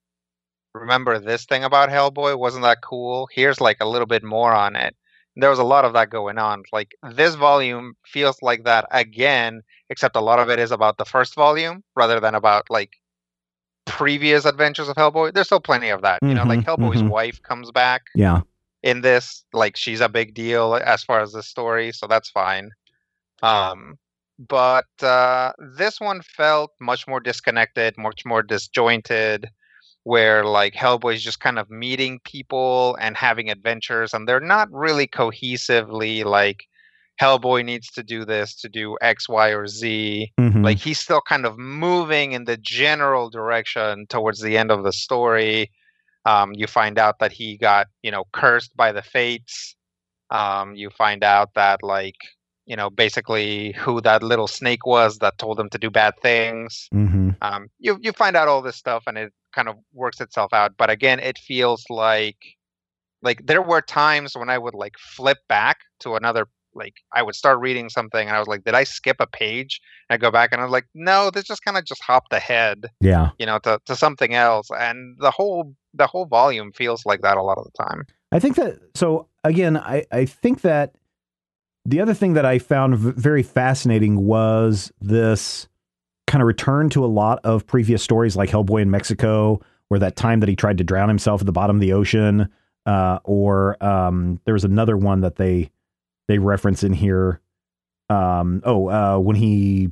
S1: remember this thing about Hellboy? Wasn't that cool? Here's like a little bit more on it. There was a lot of that going on. Like this volume feels like that again, except a lot of it is about the first volume rather than about like previous adventures of Hellboy. There's still plenty of that. You know, like
S5: Mhm,
S1: Hellboy's
S5: mhm.
S1: wife comes back
S5: Yeah.
S1: In this like she's a big deal as far as the story so that's fine um but uh this one felt much more disconnected much more disjointed where like hellboy's just kind of meeting people and having adventures and they're not really cohesively like hellboy needs to do this to do x y or z
S5: Mhm.
S1: like he's still kind of moving in the general direction towards the end of the story um, you find out that he got you know cursed by the fates. Um, you find out that like you know basically who that little snake was that told him to do bad things.
S5: Mhm.
S1: um, you you find out all this stuff and it kind of works itself out. But again it feels like like there were times when i would like flip back to another like i would start reading something and i was like did i skip a page and i go back and i was like no this just kind of just hopped ahead
S5: Yeah.
S1: you know to, to something else and the whole the whole volume feels like that a lot of the time
S5: I think that so again, I, I think that the other thing that I found v- very fascinating was this kind of return to a lot of previous stories like Hellboy in Mexico, or that time that he tried to drown himself at the bottom of the ocean, uh, or um, there was another one that they they reference in here. Um, oh, uh, when he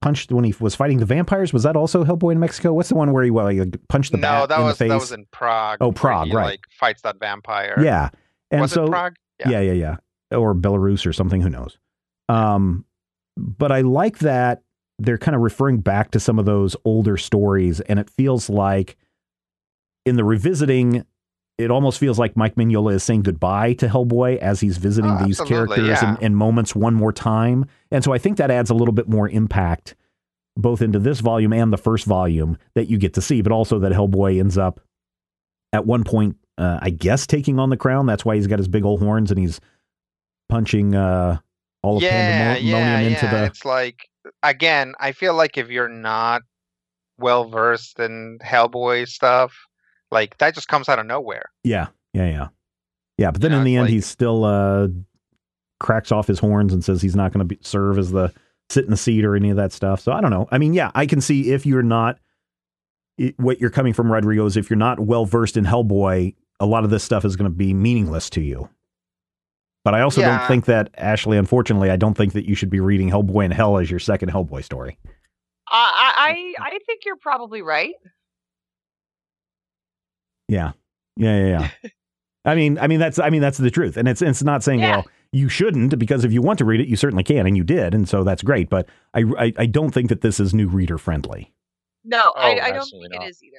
S5: punched when he was fighting the vampires, was that also Hellboy in Mexico? What's the one where he well, he punched the
S1: no
S5: bat
S1: that
S5: in
S1: was
S5: the face?
S1: that was in prague
S5: Oh, Prague,
S1: he,
S5: right.
S1: like fights that vampire
S5: yeah, and
S1: was
S5: so
S1: it prague
S5: yeah. yeah, yeah, Or Belarus or something, who knows. Um, but I like that they're kind of referring back to some of those older stories, and it feels like in the revisiting, it almost feels like Mike Mignola is saying goodbye to Hellboy as he's visiting
S1: Oh,
S5: these characters
S1: yeah.
S5: and, and moments one more time. And so I think that adds a little bit more impact both into this volume and the first volume that you get to see, but also that Hellboy ends up at one point, uh, I guess, taking on the crown. That's why he's got his big old horns and he's punching uh, all of
S1: yeah,
S5: pandemonium
S1: yeah,
S5: into
S1: yeah.
S5: the.
S1: It's like again, I feel like if you're not well versed in Hellboy stuff, like that just comes out of nowhere.
S5: Yeah, yeah, yeah, yeah. But then
S1: You know,
S5: in the end,
S1: like-
S5: he still uh, cracks off his horns and says he's not going to serve as the sit in the seat or any of that stuff. So I don't know. I mean, yeah, I can see if you're not it, what you're coming from, Rodrigo, is if you're not well versed in Hellboy, a lot of this stuff is going to be meaningless to you. But I also don't think that Ashley. Unfortunately, I don't think that you should be reading Hellboy in Hell as your second Hellboy story.
S4: I I I think you're probably right.
S5: Yeah, yeah, yeah. yeah. I mean, I mean that's I mean that's the truth, and it's it's not saying
S4: Yeah.
S5: well you shouldn't because if you want to read it, you certainly can, and you did, and so that's great. But I I, I don't think that this is new reader friendly.
S4: No, I,
S3: Oh,
S4: I don't think
S3: not.
S4: it is either.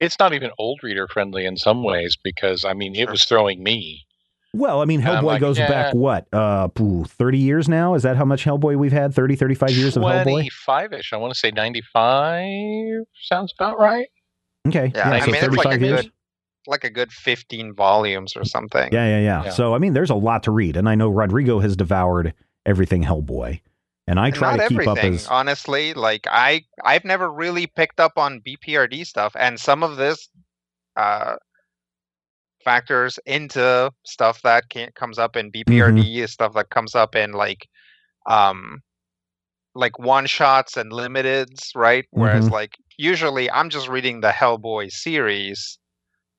S3: It's not even old reader friendly in some ways because I mean it was throwing me
S5: Well, I mean, Hellboy
S3: like,
S5: goes
S3: yeah.
S5: back what? Uh, ooh, 30 years now? Is that how much Hellboy we've had? 30, 35 years of Hellboy?
S3: 25 ish. I want to say 95 sounds about right.
S5: Okay.
S1: Yeah,
S5: Yeah,
S1: I
S5: so
S1: mean, it's
S5: 35
S1: like a
S5: years.
S1: good, like a good 15 volumes or something.
S5: Yeah, yeah, yeah,
S3: Yeah.
S5: So, I mean, there's a lot to read. And I know Rodrigo has devoured everything Hellboy. And I try
S1: Not
S5: to keep
S1: everything,
S5: up as.
S1: honestly. Like I, I've never really picked up on BPRD stuff, and some of this uh, factors into stuff that can comes up in BPRD, is stuff that comes up in like, um, like one shots and limiteds, right? Whereas like usually I'm just reading the Hellboy series.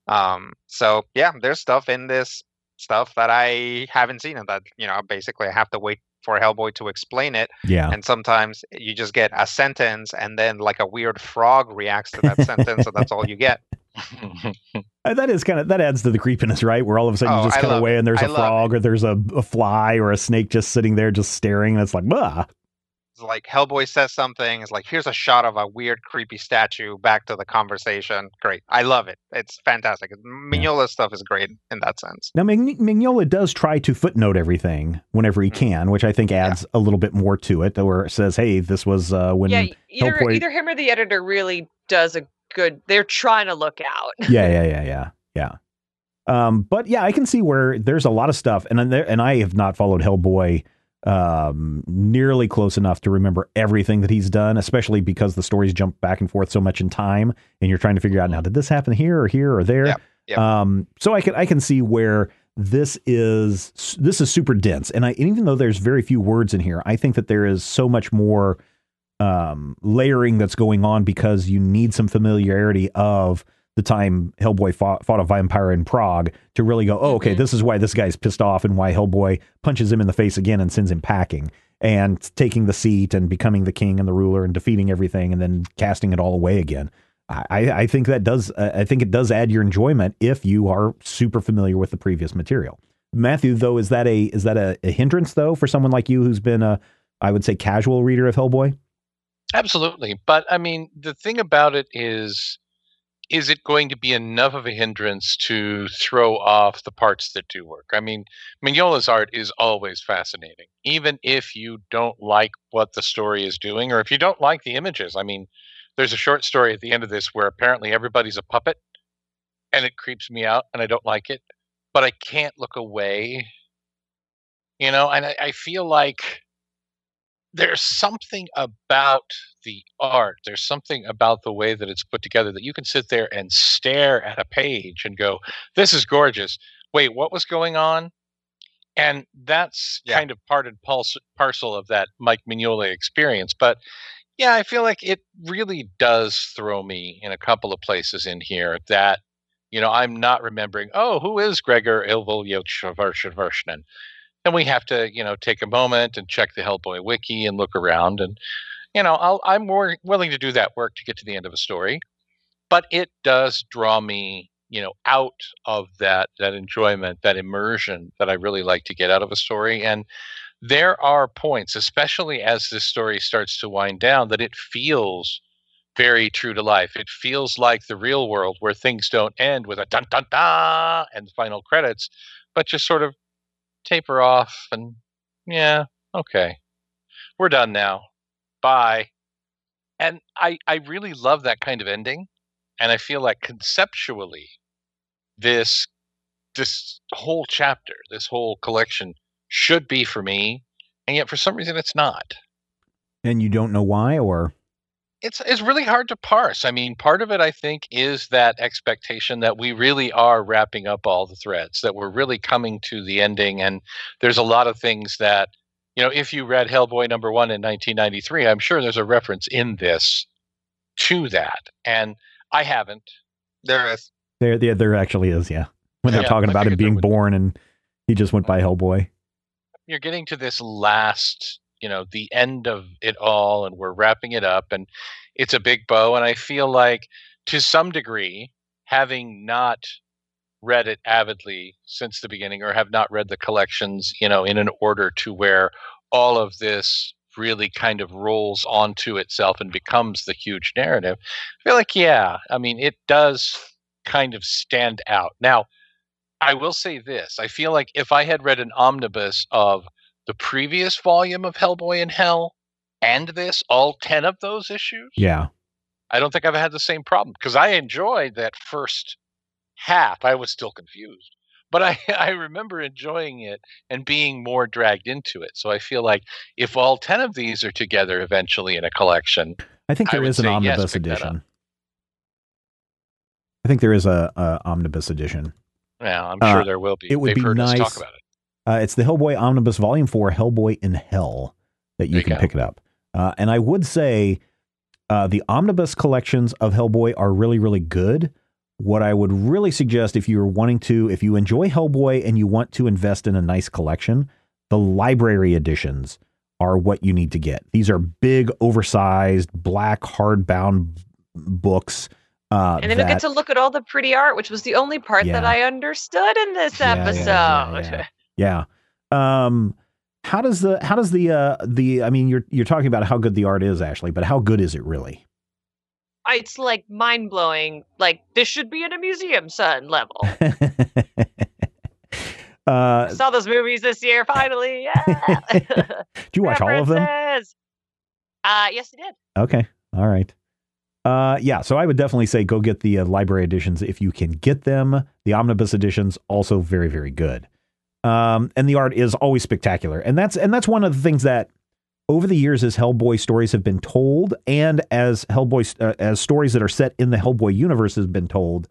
S1: Um, so yeah, there's stuff in this stuff that I haven't seen, and that you know basically I have to wait for Hellboy to explain it
S5: Yeah.
S1: and sometimes you just get a sentence and then like a weird frog reacts to that sentence and that's all you get
S5: Uh, That is kind of that adds to the creepiness, right? Where all of a sudden
S1: Oh,
S5: you just
S1: I
S5: cut
S1: love
S5: away
S1: it.
S5: and there's
S1: I
S5: a
S1: love
S5: frog or there's a, a fly or a snake just sitting there just staring, and it's like, bah.
S1: It's like hellboy says something it's like here's a shot of a weird creepy statue back to the conversation great i love it it's fantastic mignola's stuff is great in that sense
S5: Now, Mig- Mignola does try to footnote everything whenever he
S1: Mhm.
S5: can, which I think adds a little bit more to it, where it says, "Hey, this was uh, when."
S4: yeah, either
S5: Hellboy-
S4: either him or the editor really does a good. They're trying to look out.
S5: yeah, yeah, yeah, yeah, yeah. Um, but yeah, I can see where there's a lot of stuff, and there, and I have not followed Hellboy um nearly close enough to remember everything that he's done especially because the stories jump back and forth so much in time and you're trying to figure out now did this happen here or here or there
S1: Yep, yep.
S5: um so i can i can see where this is this is super dense and i and even though there's very few words in here i think that there is so much more um layering that's going on because you need some familiarity of the time Hellboy fought, fought a vampire in Prague to really go, oh, okay,
S4: Mhm.
S5: this is why this guy's pissed off and why Hellboy punches him in the face again and sends him packing and taking the seat and becoming the king and the ruler and defeating everything and then casting it all away again. I, I I think that does, uh, I think it does add your enjoyment if you are super familiar with the previous material. Matthew, though, is that a is that a, a hindrance though for someone like you who's been a, I would say, casual reader of Hellboy?
S3: Absolutely. But I mean, the thing about it is is it going to be enough of a hindrance to throw off the parts that do work? I mean, Mignola's art is always fascinating, even if you don't like what the story is doing or if you don't like the images. I mean, there's a short story at the end of this where apparently everybody's a puppet and it creeps me out and I don't like it, but I can't look away. You know, and I, I feel like there's something about the art there's something about the way that it's put together that you can sit there and stare at a page and go this is gorgeous wait what was going on and that's
S1: Yeah.
S3: kind of part and parcel of that mike mignola experience but yeah i feel like it really does throw me in a couple of places in here that you know i'm not remembering oh who is gregor ilvolyevich and we have to you know take a moment and check the hellboy wiki and look around and you know I'll, i'm more willing to do that work to get to the end of a story. But it does draw me you know out of that that enjoyment that immersion that i really like to get out of a story. And there are points especially as this story starts to wind down that it feels very true to life. It feels like the real world where things don't end with a dun dun dun and final credits but just sort of taper off and yeah okay. We're done now. Bye. And i i really love that kind of ending and i feel like conceptually this this whole chapter this whole collection should be for me and yet for some reason it's not.
S5: And you don't know why, or
S3: it's it's really hard to parse. I mean, part of it I think is that expectation that we really are wrapping up all the threads, that we're really coming to the ending and there's a lot of things that you know, if you read Hellboy number 1 in 1993, I'm sure there's a reference in this to that. And I haven't.
S1: there is
S5: there, there, there actually is, yeah. When they're
S3: Yeah,
S5: talking
S3: I
S5: about him being born and he just went by Hellboy.
S3: You're getting to this last, you know, the end of it all and we're wrapping it up and it's a big bow and I feel like to some degree having not read it avidly since the beginning or have not read the collections, you know, in an order to where all of this really kind of rolls onto itself and becomes the huge narrative. I feel like, yeah, I mean, it does kind of stand out. Now, I will say this: I feel like if I had read an omnibus of the previous volume of Hellboy in Hell and this, all ten of those issues,
S5: Yeah.
S3: I don't think I've had the same problem because I enjoyed that first half. I was still confused, but I, I remember enjoying it and being more dragged into it. So I feel like if all 10 of these are together eventually in a collection,
S5: I think
S3: I
S5: there
S3: would
S5: is an
S3: yes,
S5: omnibus
S3: up.
S5: edition. I think there is a, a omnibus edition.
S3: yeah, I'm
S5: Uh,
S3: sure there will be.
S5: it would
S3: They've
S5: be
S3: heard us
S5: nice-
S3: talk about it.
S5: Uh, it's the Hellboy Omnibus Volume 4, Hellboy in Hell, that you
S3: There
S5: can
S3: go.
S5: pick it up. Uh, and I would say uh, the omnibus collections of Hellboy are really, really good. What I would really suggest if you're wanting to, if you enjoy Hellboy and you want to invest in a nice collection, the library editions are what you need to get. These are big, oversized, black, hardbound books. Uh,
S4: And then you
S5: that-
S4: get to look at all the pretty art, which was the only part that I understood in this
S5: Yeah, yeah,
S4: episode.
S5: yeah, yeah. Um, how does the how does the uh the I mean you're you're talking about how good the art is Ashley, but how good is it really?
S4: It's like mind blowing. Like this should be in a museum, son. Level.
S5: uh,
S4: saw those movies this year. Finally, yeah.
S5: do you watch all of them?
S4: Uh, yes, I did.
S5: Okay, all right. Uh, yeah, so I would definitely say go get the uh, library editions if you can get them. The omnibus editions also very very good. Um, and the art is always spectacular, and that's and that's one of the things that over the years as Hellboy stories have been told, and as Hellboy uh, as stories that are set in the Hellboy universe has been told,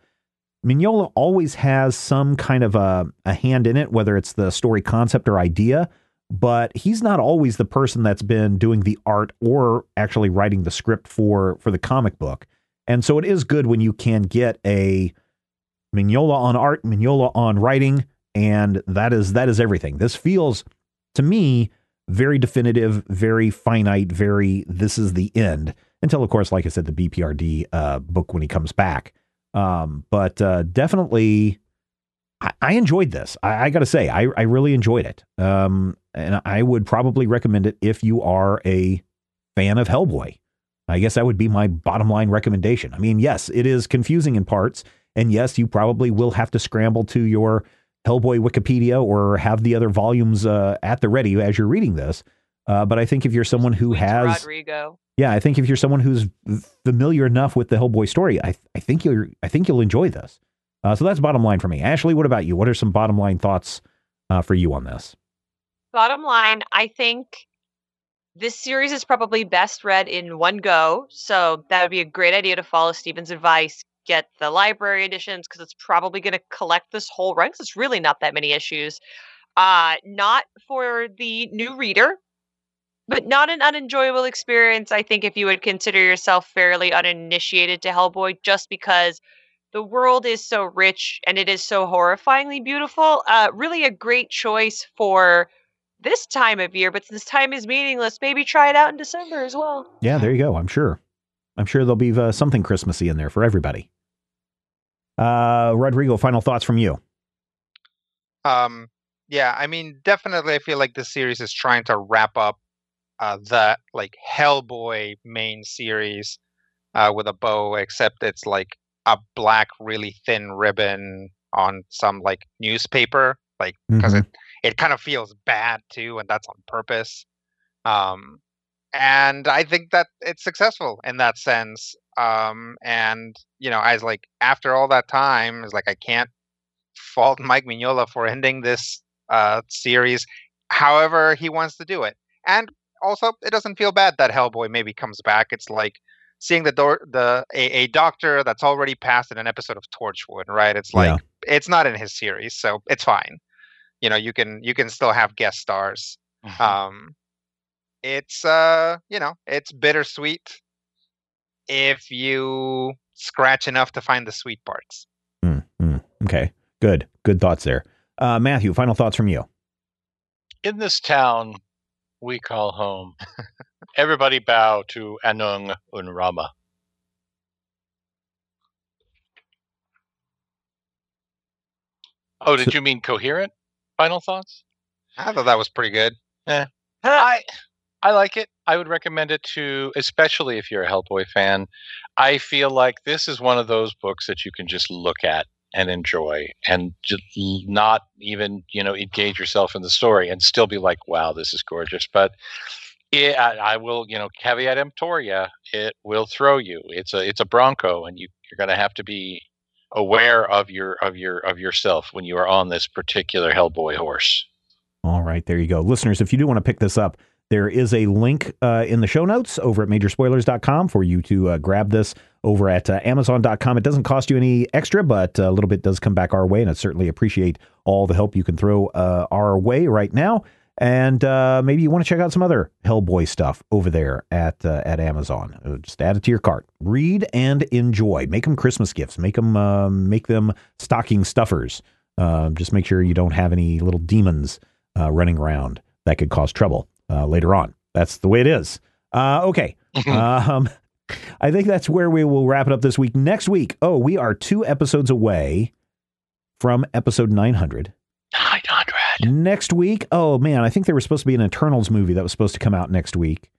S5: Mignola always has some kind of a, a hand in it, whether it's the story concept or idea. But he's not always the person that's been doing the art or actually writing the script for for the comic book. And so it is good when you can get a Mignola on art, Mignola on writing, and that is that is everything. This feels to me very definitive, very finite, very this is the end. Until of course, like I said, the BPRD uh, book when he comes back. Um, but uh, definitely, I, enjoyed this. I, I got to say, I, I really enjoyed it. Um, and I would probably recommend it if you are a fan of Hellboy. I guess that would be my bottom line recommendation. I mean, yes, it is confusing in parts, and yes, you probably will have to scramble to your Hellboy Wikipedia or have the other volumes uh, at the ready as you're reading this. Uh, but I think if you're someone who has
S4: Rodrigo.
S5: yeah, I think if you're someone who's familiar enough with the Hellboy story, I I think you'll I think you'll enjoy this. Uh, so that's bottom line for me. Ashley, what about you? What are some bottom line thoughts uh, for you on this?
S4: Bottom line, I think this series is probably best read in one go. So that would be a great idea to follow Stephen's advice. Get the library editions because it's probably going to collect this whole run because it's really not that many issues. Uh, not for the new reader, but not an unenjoyable experience. I think if you would consider yourself fairly uninitiated to Hellboy, just because the world is so rich and it is so horrifyingly beautiful. Uh, really a great choice for this time of year, but since time is meaningless, maybe try it out in December as well.
S5: Yeah, there you go. I'm sure. I'm sure there'll be uh, something Christmassy in there for everybody. Uh, Rodrigo, final thoughts from you.
S1: Um, yeah, I mean, definitely, I feel like this series is trying to wrap up uh, the like Hellboy main series uh, with a bow, except it's like a black, really thin ribbon on some like newspaper, like because
S5: Mhm.
S1: it it kind of feels bad too, and that's on purpose. Um, and I think that it's successful in that sense. Um, and you know, as like after all that time, it's like I can't fault Mike Mignola for ending this uh, series however he wants to do it. And also, it doesn't feel bad that Hellboy maybe comes back. It's like seeing the door, the a, a doctor that's already passed in an episode of Torchwood, right? It's like
S5: Yeah.
S1: it's not in his series, so it's fine. You know, you can you can still have guest stars. Um, it's uh, you know, it's bittersweet if you scratch enough to find the sweet parts.
S5: Mm, mm, okay, good, good thoughts there. Uh, Matthew, final thoughts from you.
S3: In this town we call home, everybody bow to Anung Un Rama. Oh, did
S5: So-
S3: you mean coherent? Final thoughts?
S1: I thought that was pretty good.
S3: I I like it. I would recommend it to, especially if you're a Hellboy fan. I feel like this is one of those books that you can just look at and enjoy and just not even you know engage yourself in the story and still be like wow this is gorgeous but it, I, I will you know caveat emptor it will throw you it's a it's a bronco and you you're going to have to be aware of your of your of yourself when you are on this particular hellboy horse
S5: all right there you go listeners if you do want to pick this up there is a link uh, in the show notes over at majorspoilers.com for you to uh, grab this over at uh, amazon.com. It doesn't cost you any extra, but a little bit does come back our way, and I certainly appreciate all the help you can throw uh, our way right now. And uh, maybe you want to check out some other Hellboy stuff over there at uh, at Amazon. just add it to your cart. Read and enjoy. Make them Christmas gifts. Make them make them stocking stuffers. just make sure you don't have any little demons running around that could cause trouble uh, later on. That's the way it is. Uh, okay. um, I think that's where we will wrap it up this week. Next week, oh, we are two episodes away from episode 900.
S3: 900.
S5: Next week, oh man, I think there was supposed to be an Eternals movie that was supposed to come out next week.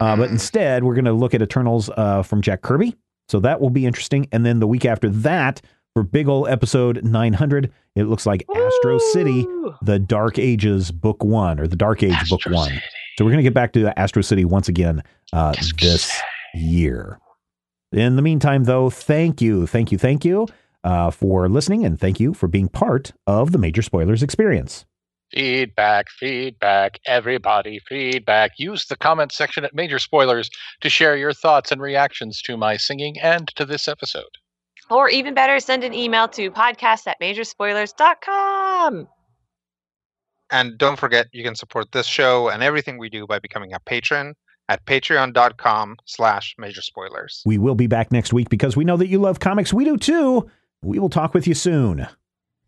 S5: Uh, but mm. instead, we're going to look at Eternals uh, from Jack Kirby. So that will be interesting. And then the week after that, for big ol' episode 900, it looks like Astro City, the Dark Ages Book One, or the Dark Age Astro Book One. So we're going to get back to Astro City once again uh, this year. In the meantime, though, thank you, thank you, thank you uh, for listening, and thank you for being part of the Major Spoilers experience.
S3: Feedback, feedback, everybody, feedback. Use the comment section at Major Spoilers to share your thoughts and reactions to my singing and to this episode.
S4: Or even better, send an email to podcast at majorspoilers.com.
S1: And don't forget, you can support this show and everything we do by becoming a patron at patreon.com slash major spoilers.
S5: We will be back next week because we know that you love comics. We do too. We will talk with you soon.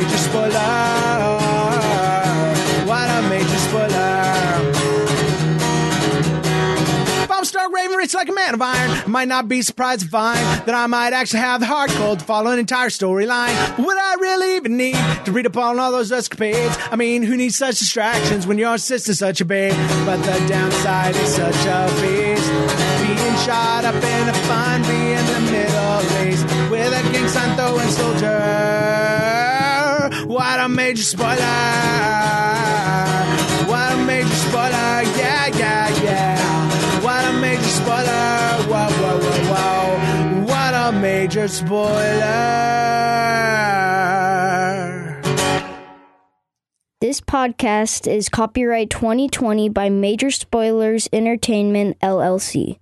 S6: What a major spoiler. What a major spoiler. If I'm Stark Raven, rich like a man of iron, I might not be surprised to find that I might actually have the heart cold to follow an entire storyline. Would I really even need to read upon all those escapades? I mean, who needs such distractions when your sister's such a babe? But the downside is such a beast. Being shot up in a fun, be in the Middle East with a gang sign throwing soldier. What a major spoiler! What a major spoiler! Yeah, yeah, yeah! What a major spoiler! Whoa, whoa, whoa, whoa! What a major spoiler!
S7: This podcast is copyright 2020 by Major Spoilers Entertainment LLC.